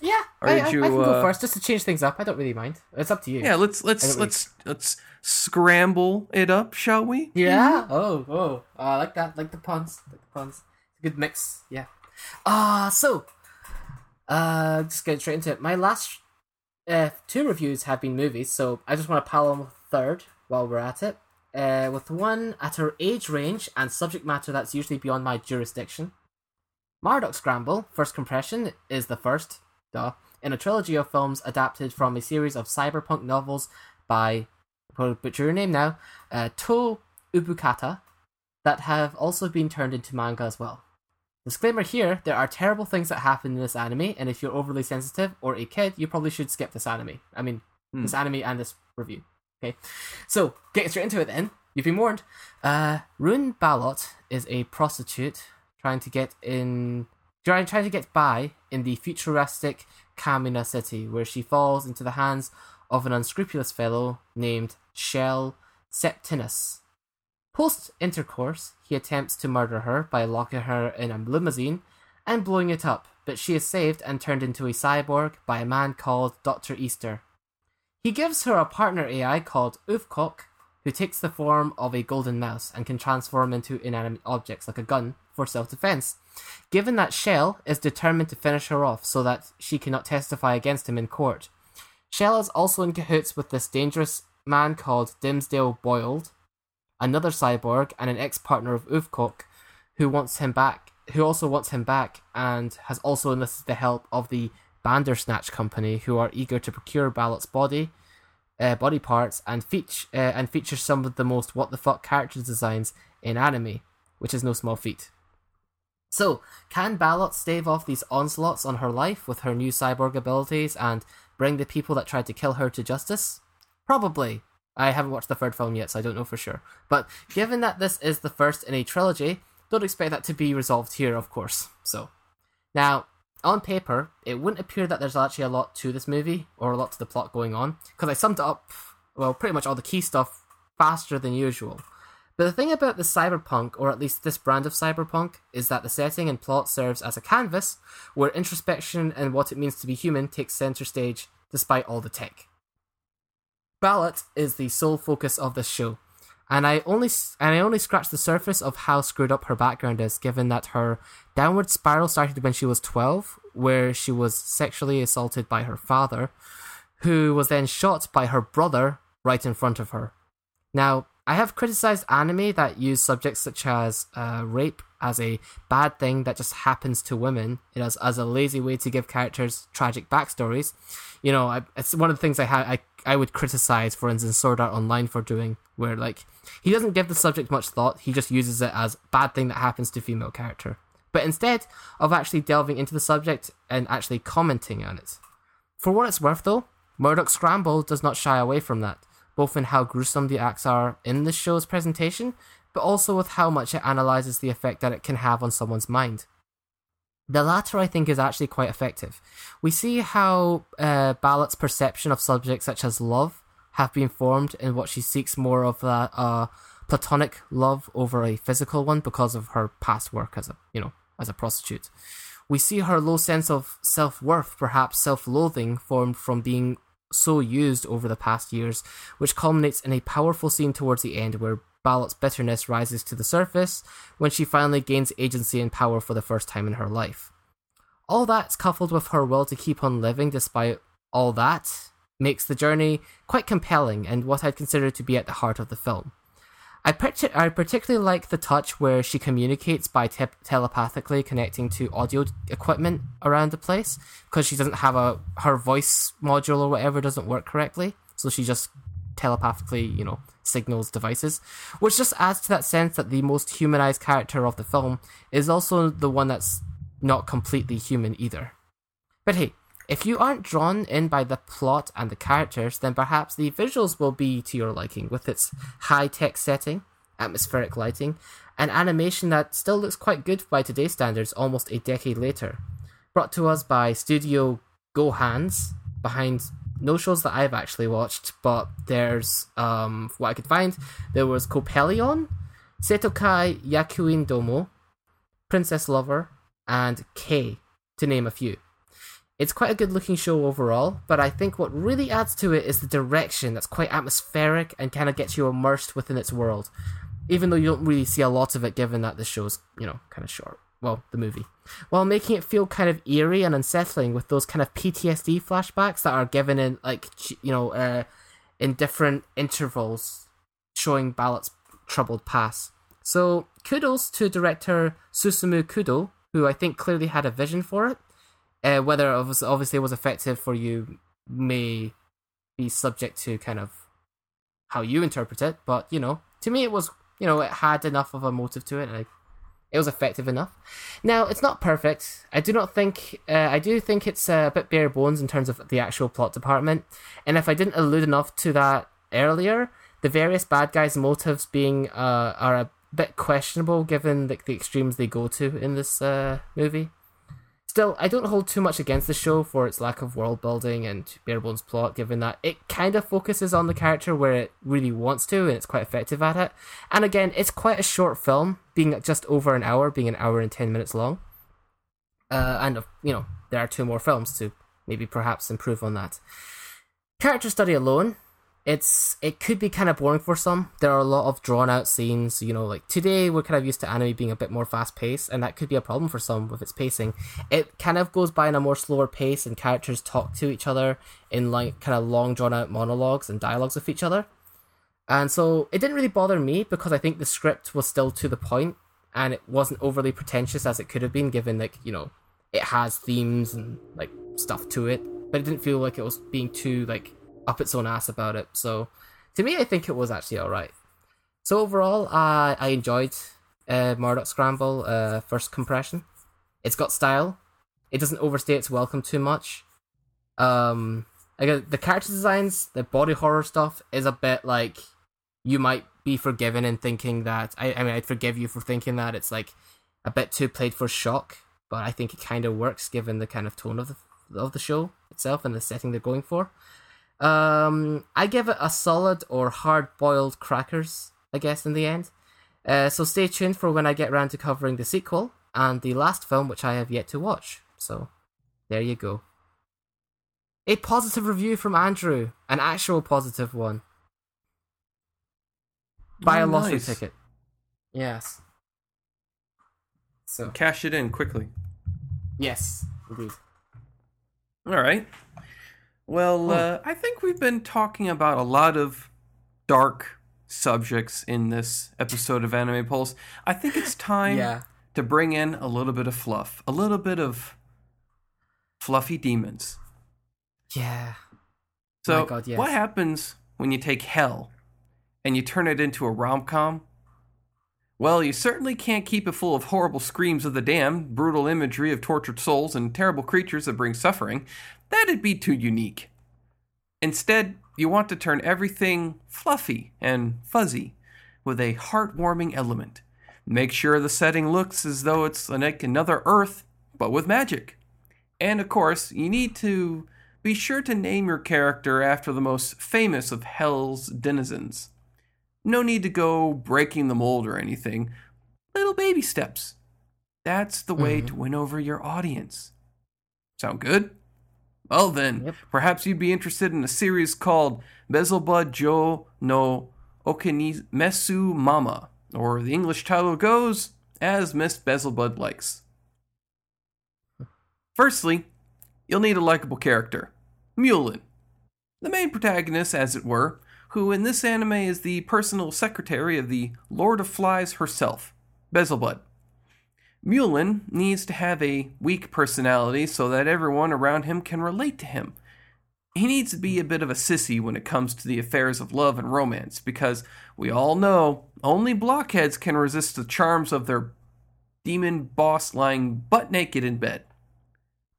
Yeah, Or I, did I, you, I can go uh, first just to change things up. I don't really mind. It's up to you. Yeah, let's let's don't really- let's let's scramble it up, shall we? Yeah. Oh, oh, oh, I like that. Like the puns. Like the puns. Good mix. Yeah. Ah, so, uh, just get straight into it. My last uh, two reviews have been movies, so I just want to pile on with a third while we're at it. Uh, with one at her age range and subject matter that's usually beyond my jurisdiction. Mardock Scramble, First Compression, is the first, duh, in a trilogy of films adapted from a series of cyberpunk novels by, I'll butcher your name now, uh, Tow Ubukata, that have also been turned into manga as well. Disclaimer here, there are terrible things that happen in this anime, and if you're overly sensitive or a kid, you probably should skip this anime. I mean, Hmm. this anime and this review. Okay, so getting straight into it then, you've been warned. Uh, Rune Balot is a prostitute trying to get in, trying, trying to get by in the futuristic Kamina city, where she falls into the hands of an unscrupulous fellow named Shell Septinos. Post intercourse, he attempts to murder her by locking her in a limousine and blowing it up, but she is saved and turned into a cyborg by a man called Dr. Easter. He gives her a partner AI called Oeufcoque, who takes the form of a golden mouse and can transform into inanimate objects like a gun for self defense. Given that Shell is determined to finish her off so that she cannot testify against him in court. Shell is also in cahoots with this dangerous man called Dimsdale Boiled, another cyborg and an ex-partner of Oeufcoque, who wants him back, who also wants him back, and has also enlisted the help of the Bandersnatch Company, who are eager to procure Balot's body, uh, body parts, and feature uh, and feature some of the most what the fuck character designs in anime, which is no small feat. So, can Balot stave off these onslaughts on her life with her new cyborg abilities and bring the people that tried to kill her to justice? Probably. I haven't watched the third film yet, so I don't know for sure. But given that this is the first in a trilogy, don't expect that to be resolved here, of course. So, now, on paper, it wouldn't appear that there's actually a lot to this movie or a lot to the plot going on because I summed up, well, pretty much all the key stuff faster than usual. But the thing about the cyberpunk, or at least this brand of cyberpunk, is that the setting and plot serves as a canvas where introspection and what it means to be human takes center stage despite all the tech. Balot is the sole focus of this show, and I only and I only scratched the surface of how screwed up her background is, given that her downward spiral started when she was twelve, where she was sexually assaulted by her father, who was then shot by her brother right in front of her. Now, I have criticized anime that use subjects such as uh, rape as a bad thing that just happens to women, as as a lazy way to give characters tragic backstories. You know, I, it's one of the things I had I I would criticize, for instance, Sword Art Online for doing, where like he doesn't give the subject much thought. He just uses it as bad thing that happens to female character. But instead of actually delving into the subject and actually commenting on it. For what it's worth, though, Mardock Scramble does not shy away from that, both in how gruesome the acts are in the show's presentation, but also with how much it analyzes the effect that it can have on someone's mind. The latter, I think, is actually quite effective. We see how uh, Balot's perception of subjects such as love have been formed in what she seeks more of that uh, platonic love over a physical one because of her past work as a you know as a prostitute. We see her low sense of self worth, perhaps self loathing, formed from being so used over the past years, which culminates in a powerful scene towards the end where Balot's bitterness rises to the surface when she finally gains agency and power for the first time in her life. All that's coupled with her will to keep on living despite all that makes the journey quite compelling and what I'd consider to be at the heart of the film. I, I particularly like the touch where she communicates by te- telepathically connecting to audio equipment around the place because she doesn't have a her voice module or whatever doesn't work correctly, so she just telepathically, you know, signals devices, which just adds to that sense that the most humanized character of the film is also the one that's not completely human either. But hey, if you aren't drawn in by the plot and the characters, then perhaps the visuals will be to your liking with its high tech setting, atmospheric lighting, and animation that still looks quite good by today's standards almost a decade later. Brought to us by Studio GoHands, behind no shows that I've actually watched, but there's um what I could find. There was Coppelion, Seitokai Yakuindomo, Princess Lover, and K, to name a few. It's quite a good looking show overall, but I think what really adds to it is the direction that's quite atmospheric and kind of gets you immersed within its world. Even though you don't really see a lot of it, given that the show's, you know, kind of short. Well, the movie. While making it feel kind of eerie and unsettling with those kind of PTSD flashbacks that are given in, like, you know, uh, in different intervals, showing Balot's troubled past. So, kudos to director Susumu Kudo, who I think clearly had a vision for it uh, whether it was obviously was effective for you may be subject to kind of how you interpret it, but you know, to me it was you know it had enough of a motive to it, and I, it was effective enough. Now it's not perfect. I do not think uh, I do think it's a bit bare bones in terms of the actual plot department, and if I didn't allude enough to that earlier, the various bad guys' motives being uh, are a bit questionable given the, the extremes they go to in this uh, movie. Still, I don't hold too much against the show for its lack of world building and bare bones plot, given that it kind of focuses on the character where it really wants to, and it's quite effective at it. And again, it's quite a short film, being just over an hour, being an hour and ten minutes long. Uh, and you know, there are two more films to maybe perhaps improve on that. Character study alone, it's it could be kind of boring for some. There are a lot of drawn out scenes. You know, like today we're kind of used to anime being a bit more fast paced, and that could be a problem for some with its pacing. It kind of goes by in a more slower pace, and characters talk to each other in like kind of long drawn out monologues and dialogues with each other. And so it didn't really bother me because I think the script was still to the point and it wasn't overly pretentious as it could have been, given like you know it has themes and like stuff to it, but it didn't feel like it was being too like up its own ass about it. So to me, I think it was actually all right. So overall, uh, I enjoyed uh, Mardock Scramble uh, first compression. It's got style. It doesn't overstay its welcome too much. Um, again, the character designs, the body horror stuff is a bit like you might be forgiven in thinking that. I, I mean, I'd forgive you for thinking that it's like a bit too played for shock. but I think it kind of works given the kind of tone of the of the show itself and the setting they're going for. Um, I give it a solid or hard boiled crackers, I guess, in the end. Uh, so stay tuned for when I get around to covering the sequel and the last film, which I have yet to watch. So there you go. A positive review from Andrew, an actual positive one. Buy Oh, a lottery nice. ticket. Yes. So Cash it in quickly. yes, indeed. All right. Well, uh, I think we've been talking about a lot of dark subjects in this episode of Anime Pulse. I think it's time Yeah. to bring in a little bit of fluff, a little bit of fluffy demons. Yeah. So, God, yes. what happens when you take hell and you turn it into a rom com? Well, you certainly can't keep it full of horrible screams of the damned, brutal imagery of tortured souls, and terrible creatures that bring suffering. That'd be too unique. Instead, you want to turn everything fluffy and fuzzy with a heartwarming element. Make sure the setting looks as though it's like another Earth, but with magic. And of course, you need to be sure to name your character after the most famous of Hell's denizens. No need to go breaking the mold or anything. Little baby steps. That's the way mm-hmm. to win over your audience. Sound good? Well then, Yep. perhaps you'd be interested in a series called Bezelbud Jo no Okinimesu Mama, or the English title goes, As Miss Bezelbud Likes. Firstly, you'll need a likable character Mullin, the main protagonist, as it were, who in this anime is the personal secretary of the Lord of Flies herself, Bezelbud. Mullin needs to have a weak personality so that everyone around him can relate to him. He needs to be a bit of a sissy when it comes to the affairs of love and romance, because we all know only blockheads can resist the charms of their demon boss lying butt naked in bed.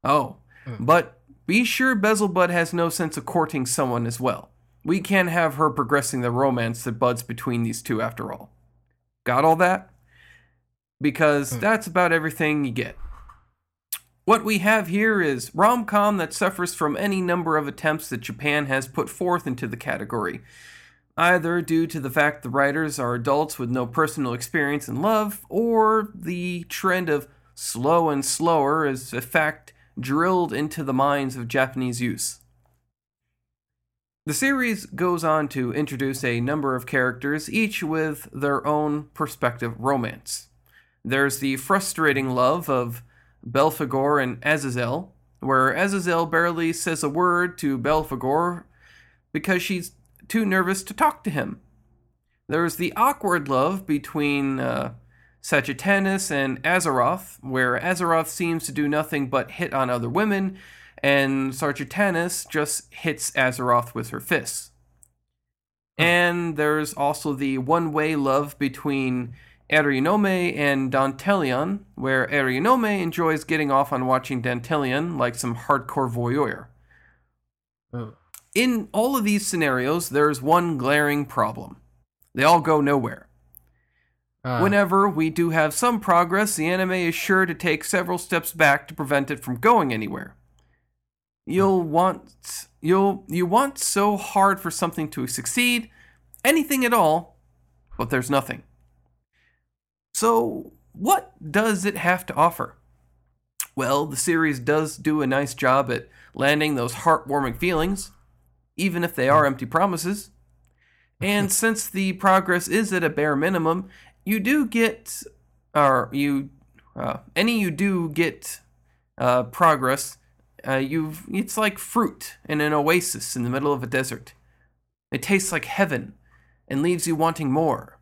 Oh, hmm. but be sure Bezelbud has no sense of courting someone as well. We can't have her progressing the romance that buds between these two after all. Got all that? Because hmm. that's about everything you get. What we have here is rom-com that suffers from any number of attempts that Japan has put forth into the category. Either due to the fact the writers are adults with no personal experience in love, or the trend of slow and slower is a fact drilled into the minds of Japanese youths. The series goes on to introduce a number of characters, each with their own perspective romance. There's the frustrating love of Belphegor and Azazel, where Azazel barely says a word to Belphegor because she's too nervous to talk to him. There's the awkward love between uh, and Azeroth, where Azeroth seems to do nothing but hit on other women, and Sagittarius just hits Azeroth with her fists. And there's also the one way love between Arianome and Dantalion, where Arianome enjoys getting off on watching Dantalion like some hardcore voyeur. Oh. In all of these scenarios, there's one glaring problem. They all go nowhere. Ah, Whenever we do have some progress, the anime is sure to take several steps back to prevent it from going anywhere. You'll want you'll you want so hard for something to succeed, anything at all, but there's nothing. So, what does it have to offer? Well, the series does do a nice job at landing those heartwarming feelings, even if they are empty promises. <laughs> And since the progress is at a bare minimum, you do get, or you, uh, any you do get uh, progress, uh, you've it's like fruit in an oasis in the middle of a desert. It tastes like heaven and leaves you wanting more.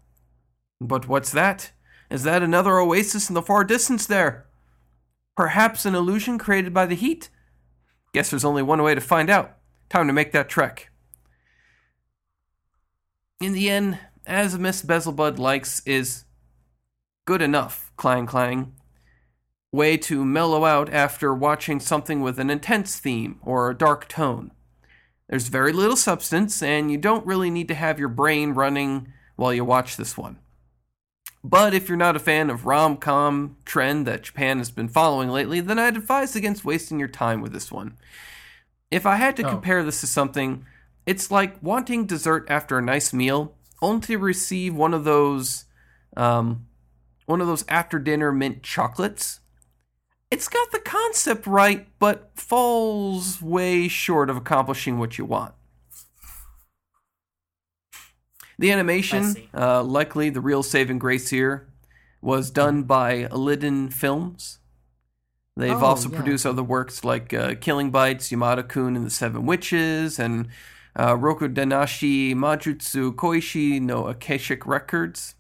But what's that? Is that another oasis in the far distance there? Perhaps an illusion created by the heat? Guess there's only one way to find out. Time to make that trek. In the end, as Miss Bezelbud likes, is good enough, clang clang. Way to mellow out after watching something with an intense theme or a dark tone. There's very little substance, and you don't really need to have your brain running while you watch this one. But if you're not a fan of rom com trend that Japan has been following lately, then I'd advise against wasting your time with this one. If I had to Oh. compare this to something, it's like wanting dessert after a nice meal, only to receive one of those, um, one of those after dinner mint chocolates. It's got the concept right, but falls way short of accomplishing what you want. The animation, uh, likely the real saving grace here, was done by Liden Films. They've Oh, also yeah. produced other works like uh, Killing Bites, Yamada Kun and the Seven Witches, and uh, Rokudenashi Majutsu Koushi no Akashic Records.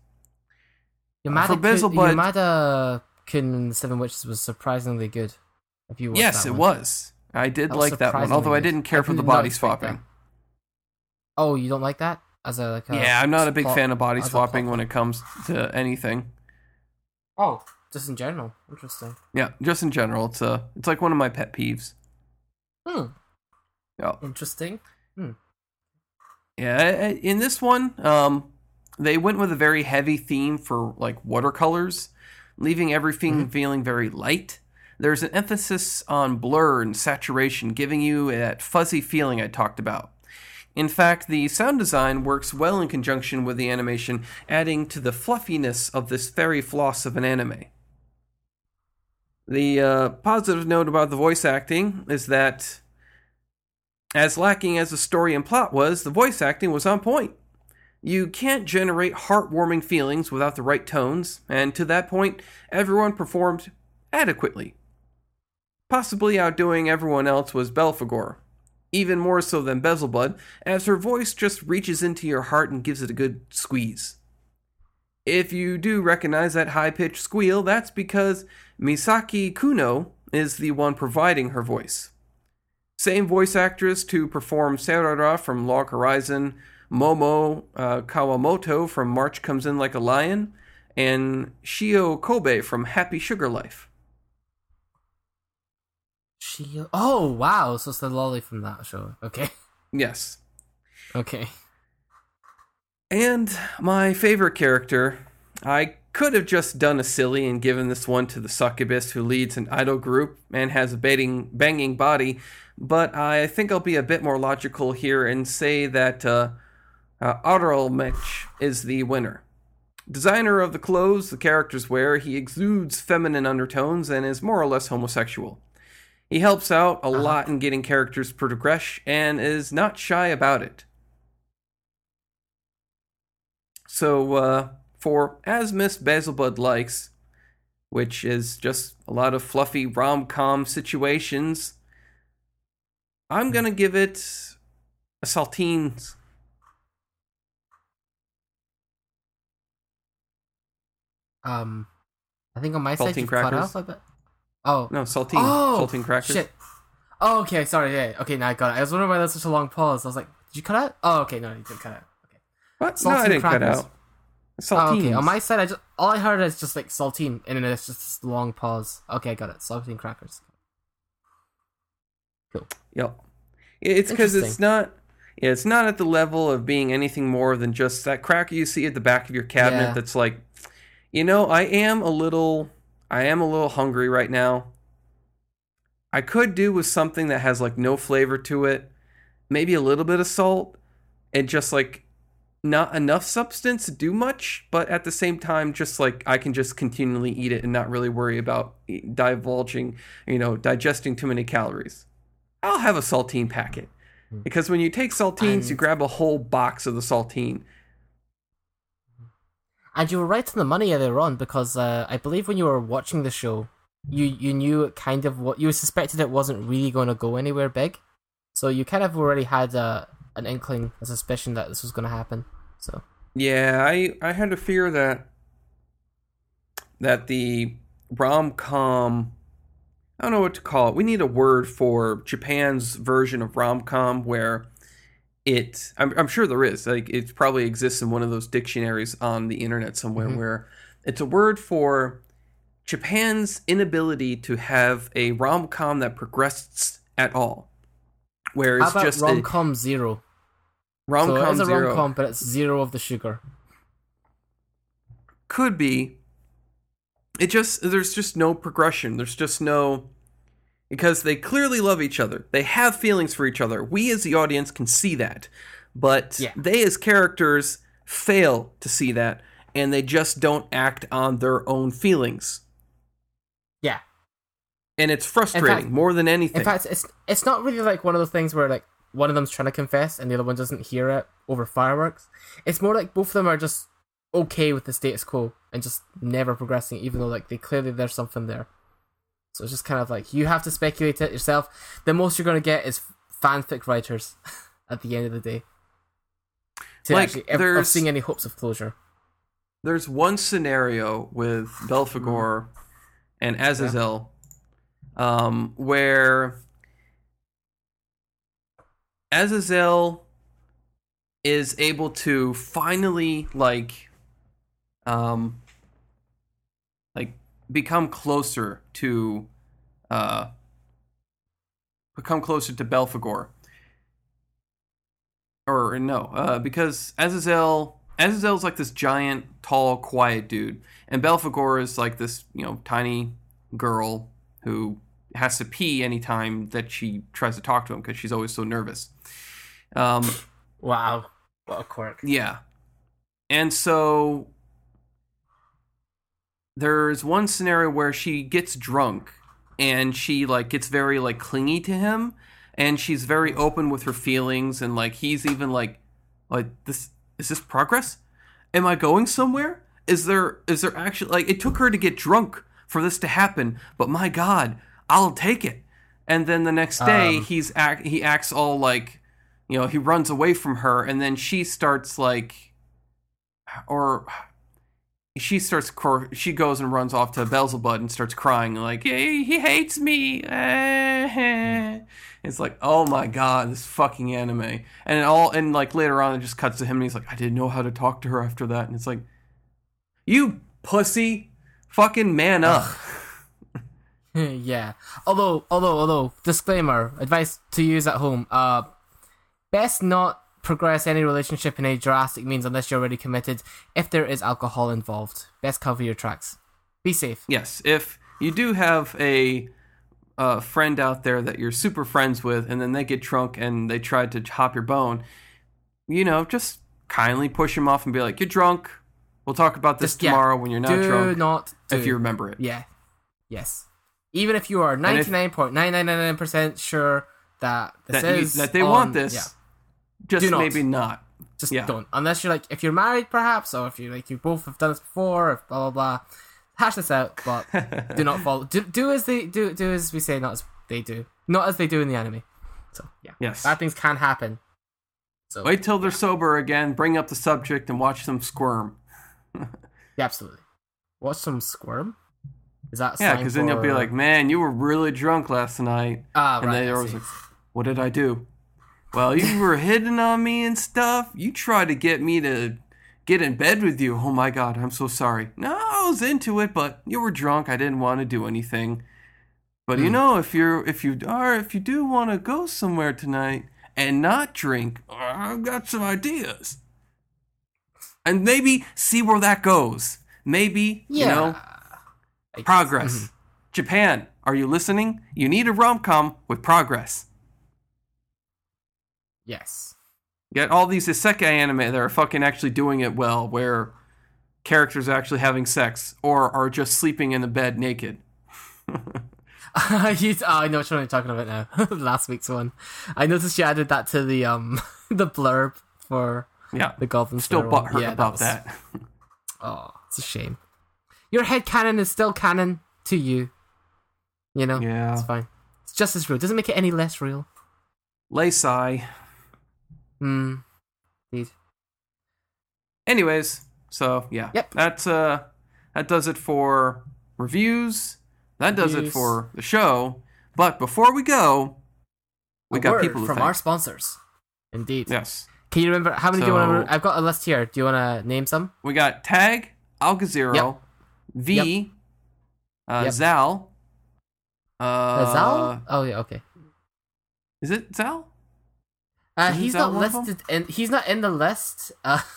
Yamada, for Beelzebub- Yamada Kun and the Seven Witches was surprisingly good. If you yes, it one. was. I did That like that one, although I didn't care I for the body swapping. Oh, you don't like that as a like a Yeah, I'm not a big plot- fan of body swapping when it comes to anything. Oh, just in general. Interesting. Yeah, just in general, it's uh, it's like one of my pet peeves. Hmm. Yeah. Interesting. Yeah, I- I- in this one, um, they went with a very heavy theme for like watercolors, leaving everything feeling very light. There's an emphasis on blur and saturation, giving you that fuzzy feeling I talked about. In fact, the sound design works well in conjunction with the animation, adding to the fluffiness of this fairy floss of an anime. The uh, positive note about the voice acting is that as lacking as the story and plot was, the voice acting was on point. You can't generate heartwarming feelings without the right tones, and to that point, everyone performed adequately. Possibly outdoing everyone else was Belphegor, even more so than Bezelbud, as her voice just reaches into your heart and gives it a good squeeze. If you do recognize that high pitched squeal, that's because Misaki Kuno is the one providing her voice. Same voice actress to perform Serara from Log Horizon, Momo uh, Kawamoto from March Comes In Like a Lion, and Shio Kobe from Happy Sugar Life. She. Oh wow! So it's the lolly from that show. Okay. Yes. Okay. And my favorite character, I could have just done a silly and given this one to the succubus who leads an idol group and has a baiting, banging body, but I think I'll be a bit more logical here and say that uh, uh, Aralmech is the winner. Designer of the clothes the characters wear, he exudes feminine undertones and is more or less homosexual. He helps out a lot in getting characters progress and is not shy about it. So, uh, for As Miss Basilbud Likes, which is just a lot of fluffy rom com situations, I'm gonna give it a saltines. Um, I think on my side Saltine you cut crackers? off a bit. Oh. No, saltine. Oh, saltine crackers. Shit. Oh, okay. Sorry. Yeah. Okay. Now I got it. I was wondering why there's such a long pause. I was like, did you cut out? Oh, okay. No, you didn't cut out. Okay. What? No, I Saltine didn't cut crackers. out. Oh, okay. On my side, I just all I heard is just like saltine, and then it's just this long pause. Okay, I got it. Saltine crackers. Cool. Yep. It's because it's not. Yeah, it's not at the level of being anything more than just that cracker you see at the back of your cabinet. Yeah. That's like, you know, I am a little, I am a little hungry right now. I could do with something that has like no flavor to it, maybe a little bit of salt, and just like not enough substance to do much, but at the same time, just like I can just continually eat it and not really worry about e- divulging, you know, digesting too many calories. I'll have a saltine packet. Hmm. Because when you take saltines, you grab a whole box of the saltine. And you were right on the money earlier on because uh, I believe when you were watching the show, you you knew kind of what you suspected it wasn't really going to go anywhere big, so you kind of already had a, an inkling, a suspicion that this was going to happen. So Yeah, I I had a fear that that the rom com I don't know what to call it. We need a word for Japan's version of rom com where it I'm, I'm sure there is like it probably exists in one of those dictionaries on the internet somewhere Mhm. where it's a word for Japan's inability to have a rom com that progresses at all. Where it's just rom com zero? rom so it com is a zero. rom com, but it's zero of the sugar. could be it just there's just no progression. There's just no because they clearly love each other. They have feelings for each other. We as the audience can see that. But Yeah. they as characters fail to see that and they just don't act on their own feelings. Yeah. And it's frustrating more than anything. In fact, it's it's not really like one of those things where like one of them's trying to confess and the other one doesn't hear it over fireworks. It's more like both of them are just okay with the status quo and just never progressing, even though like they clearly there's something there. So it's just kind of like you have to speculate it yourself. The most you're gonna get is fanfic writers <laughs> at the end of the day. To Like, actually of seeing any hopes of closure. There's one scenario with Belphegor and Azazel um, where Azazel is able to finally like um like become closer to uh become closer to Belphegor. Or no, uh because Azazel Azazel's like this giant, tall, quiet dude, and Belphegor is like this, you know, tiny girl who has to pee anytime that she tries to talk to him because she's always so nervous. Um, <laughs> Wow, what a quirk. yeah. And so there's one scenario where she gets drunk and she like gets very like clingy to him and she's very open with her feelings and like he's even like like this is this progress? Am I going somewhere? Is there is there actually like it took her to get drunk for this to happen, but my god, I'll take it. And then the next day Um. he's act he acts all like you know, he runs away from her and then she starts like or she starts cor- she goes and runs off to Beelzebub and starts crying like he, he hates me. It's like oh my god, this fucking anime. And it all and like later on it just cuts to him and he's like I didn't know how to talk to her after that and it's like you pussy fucking man up. <laughs> yeah. Although, although, although, disclaimer, advice to use at home. Uh, best not progress any relationship in any drastic means unless you're already committed. If there is alcohol involved, best cover your tracks. Be safe. Yes, if you do have a uh, friend out there that you're super friends with, and then they get drunk and they try to hop your bone, you know, just kindly push them off and be like, "You're drunk. We'll talk about this Just, yeah, tomorrow when you're not do drunk, not do. if you remember it." Yeah. Yes. Even if you are if- ninety nine point nine nine nine nine percent sure that this That, you, that they on- want this, yeah, just Do not. maybe not. just yeah. don't. Unless you're like, if you're married, perhaps, or if you like, you both have done this before, or blah blah blah. Hash this out, but <laughs> do not follow. Do, do as they do. Do as we say, not as they do. Not as they do in the anime. So yeah, Yes. bad things can happen. So Wait till they're sober again. Bring up the subject and watch them squirm. <laughs> yeah, absolutely. Watch some squirm. Is that Yeah, because then you'll be like, "Man, you were really drunk last night." ah and right. always like, "What did I do?" Well, you were hitting on me and stuff. You tried to get me to get in bed with you. Oh my god, I'm so sorry. No, I was into it, but you were drunk. I didn't want to do anything. But you Hmm. know, if you're if you are if you do want to go somewhere tonight and not drink, I've got some ideas. And maybe see where that goes. Maybe yeah. you know I progress. Mhm. Japan, are you listening? You need a rom com with progress. Yes. You got all these isekai anime that are fucking actually doing it well, where characters are actually having sex or are just sleeping in the bed naked. <laughs> You- oh, I know what you're talking about now. <laughs> Last week's one. I noticed you added that to the um <laughs> the blurb for Yeah, the Goblin still one. butthurt Yeah, about was- that. Oh, it's a shame. Your head canon is still canon to you. You know, Yeah, it's fine. It's just as real. Doesn't make it any less real. Laysai. Hmm. Indeed. Anyways, so yeah, Yep. that's uh, that does it for reviews. That does it for the show. But before we go, we A got people from thank. our sponsors. Indeed. yes, Can you remember how many do you want to? I've got a list here. Do you want to name some? we got Tag, Algazero, Yep. V, uh, Yep. Zal. Uh, Uh, Zal? Oh yeah. Okay. Is it Zal? Uh, he's not one of them? listed, and he's not in the list. Uh, <laughs>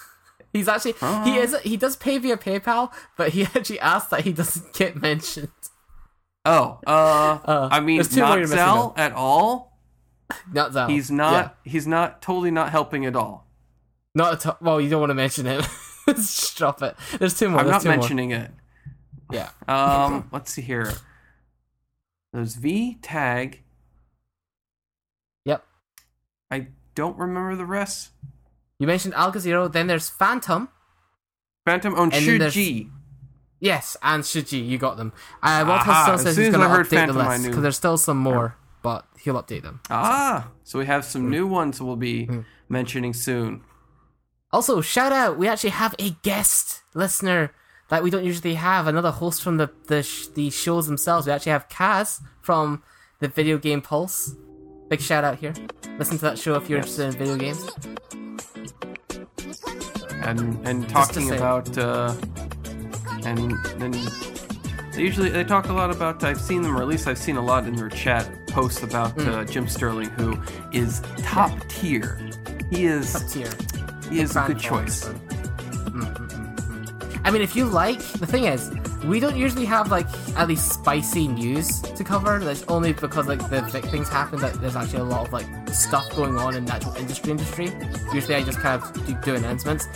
He's actually he is he does pay via PayPal, but he <laughs> actually asked that he doesn't get mentioned. Oh, uh, <laughs> Uh, I mean, not Zell at all. Not that He's not. He's not totally not helping at all. not at all. Well, you don't want to mention him. Just drop it. There's two more. I'm there's not two more. mentioning it. Yeah. Um, let's see here. There's V tag. Yep. I don't remember the rest. You mentioned Alga Zero. Then there's Phantom. Phantom on Shuji. Yes, and Shuji, you got them. Uh, Walt Aha, still says he's going to update Phantom, the list because there's still some more, but he'll update them. Ah, so we have some new ones we'll be Hmm. mentioning soon. Also, shout out, we actually have a guest listener that we don't usually have. Another host from the the, sh- the shows themselves. We actually have Kaz from the Video Game Pulse. Big shout out here. Listen to that show if you're interested in video games. and and talking about uh, and then they usually they talk a lot about I've seen them or at least I've seen a lot in their chat posts about Hmm. uh, Jim Sterling who is top tier. He is Top tier. he is a good choice. I mean, if you like, the thing is, we don't usually have like at least spicy news to cover. That's only because like the big things happen that there's actually a lot of like stuff going on in the actual industry. Industry. Usually, I just kind of do, do announcements.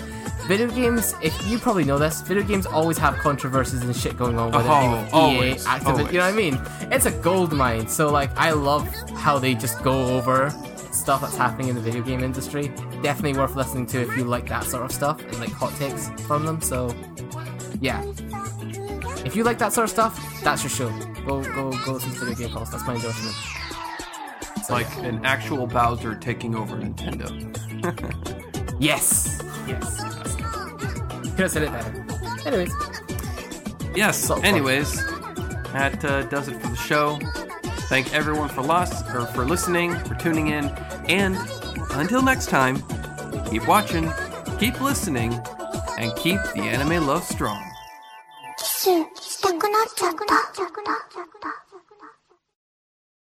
Video games, if you probably know this, video games always have controversies and shit going on, whether Oh, it uh-huh, with always, EA, Activision, you know what I mean? It's a gold mine. So like, I love how they just go over stuff that's happening in the video game industry. Definitely worth listening to if you like that sort of stuff and like hot takes from them. So, yeah. If you like that sort of stuff, that's your show. Go go go listen to Video Game Pulse. That's my endorsement. So, Like an actual Bowser taking over Nintendo. <laughs> yes, yes. Could have said it better. Anyways, Yes. So fun. anyways, that uh, does it for the show. Thank everyone for or for listening, for tuning in, and until next time, keep watching, keep listening, and keep the anime love strong.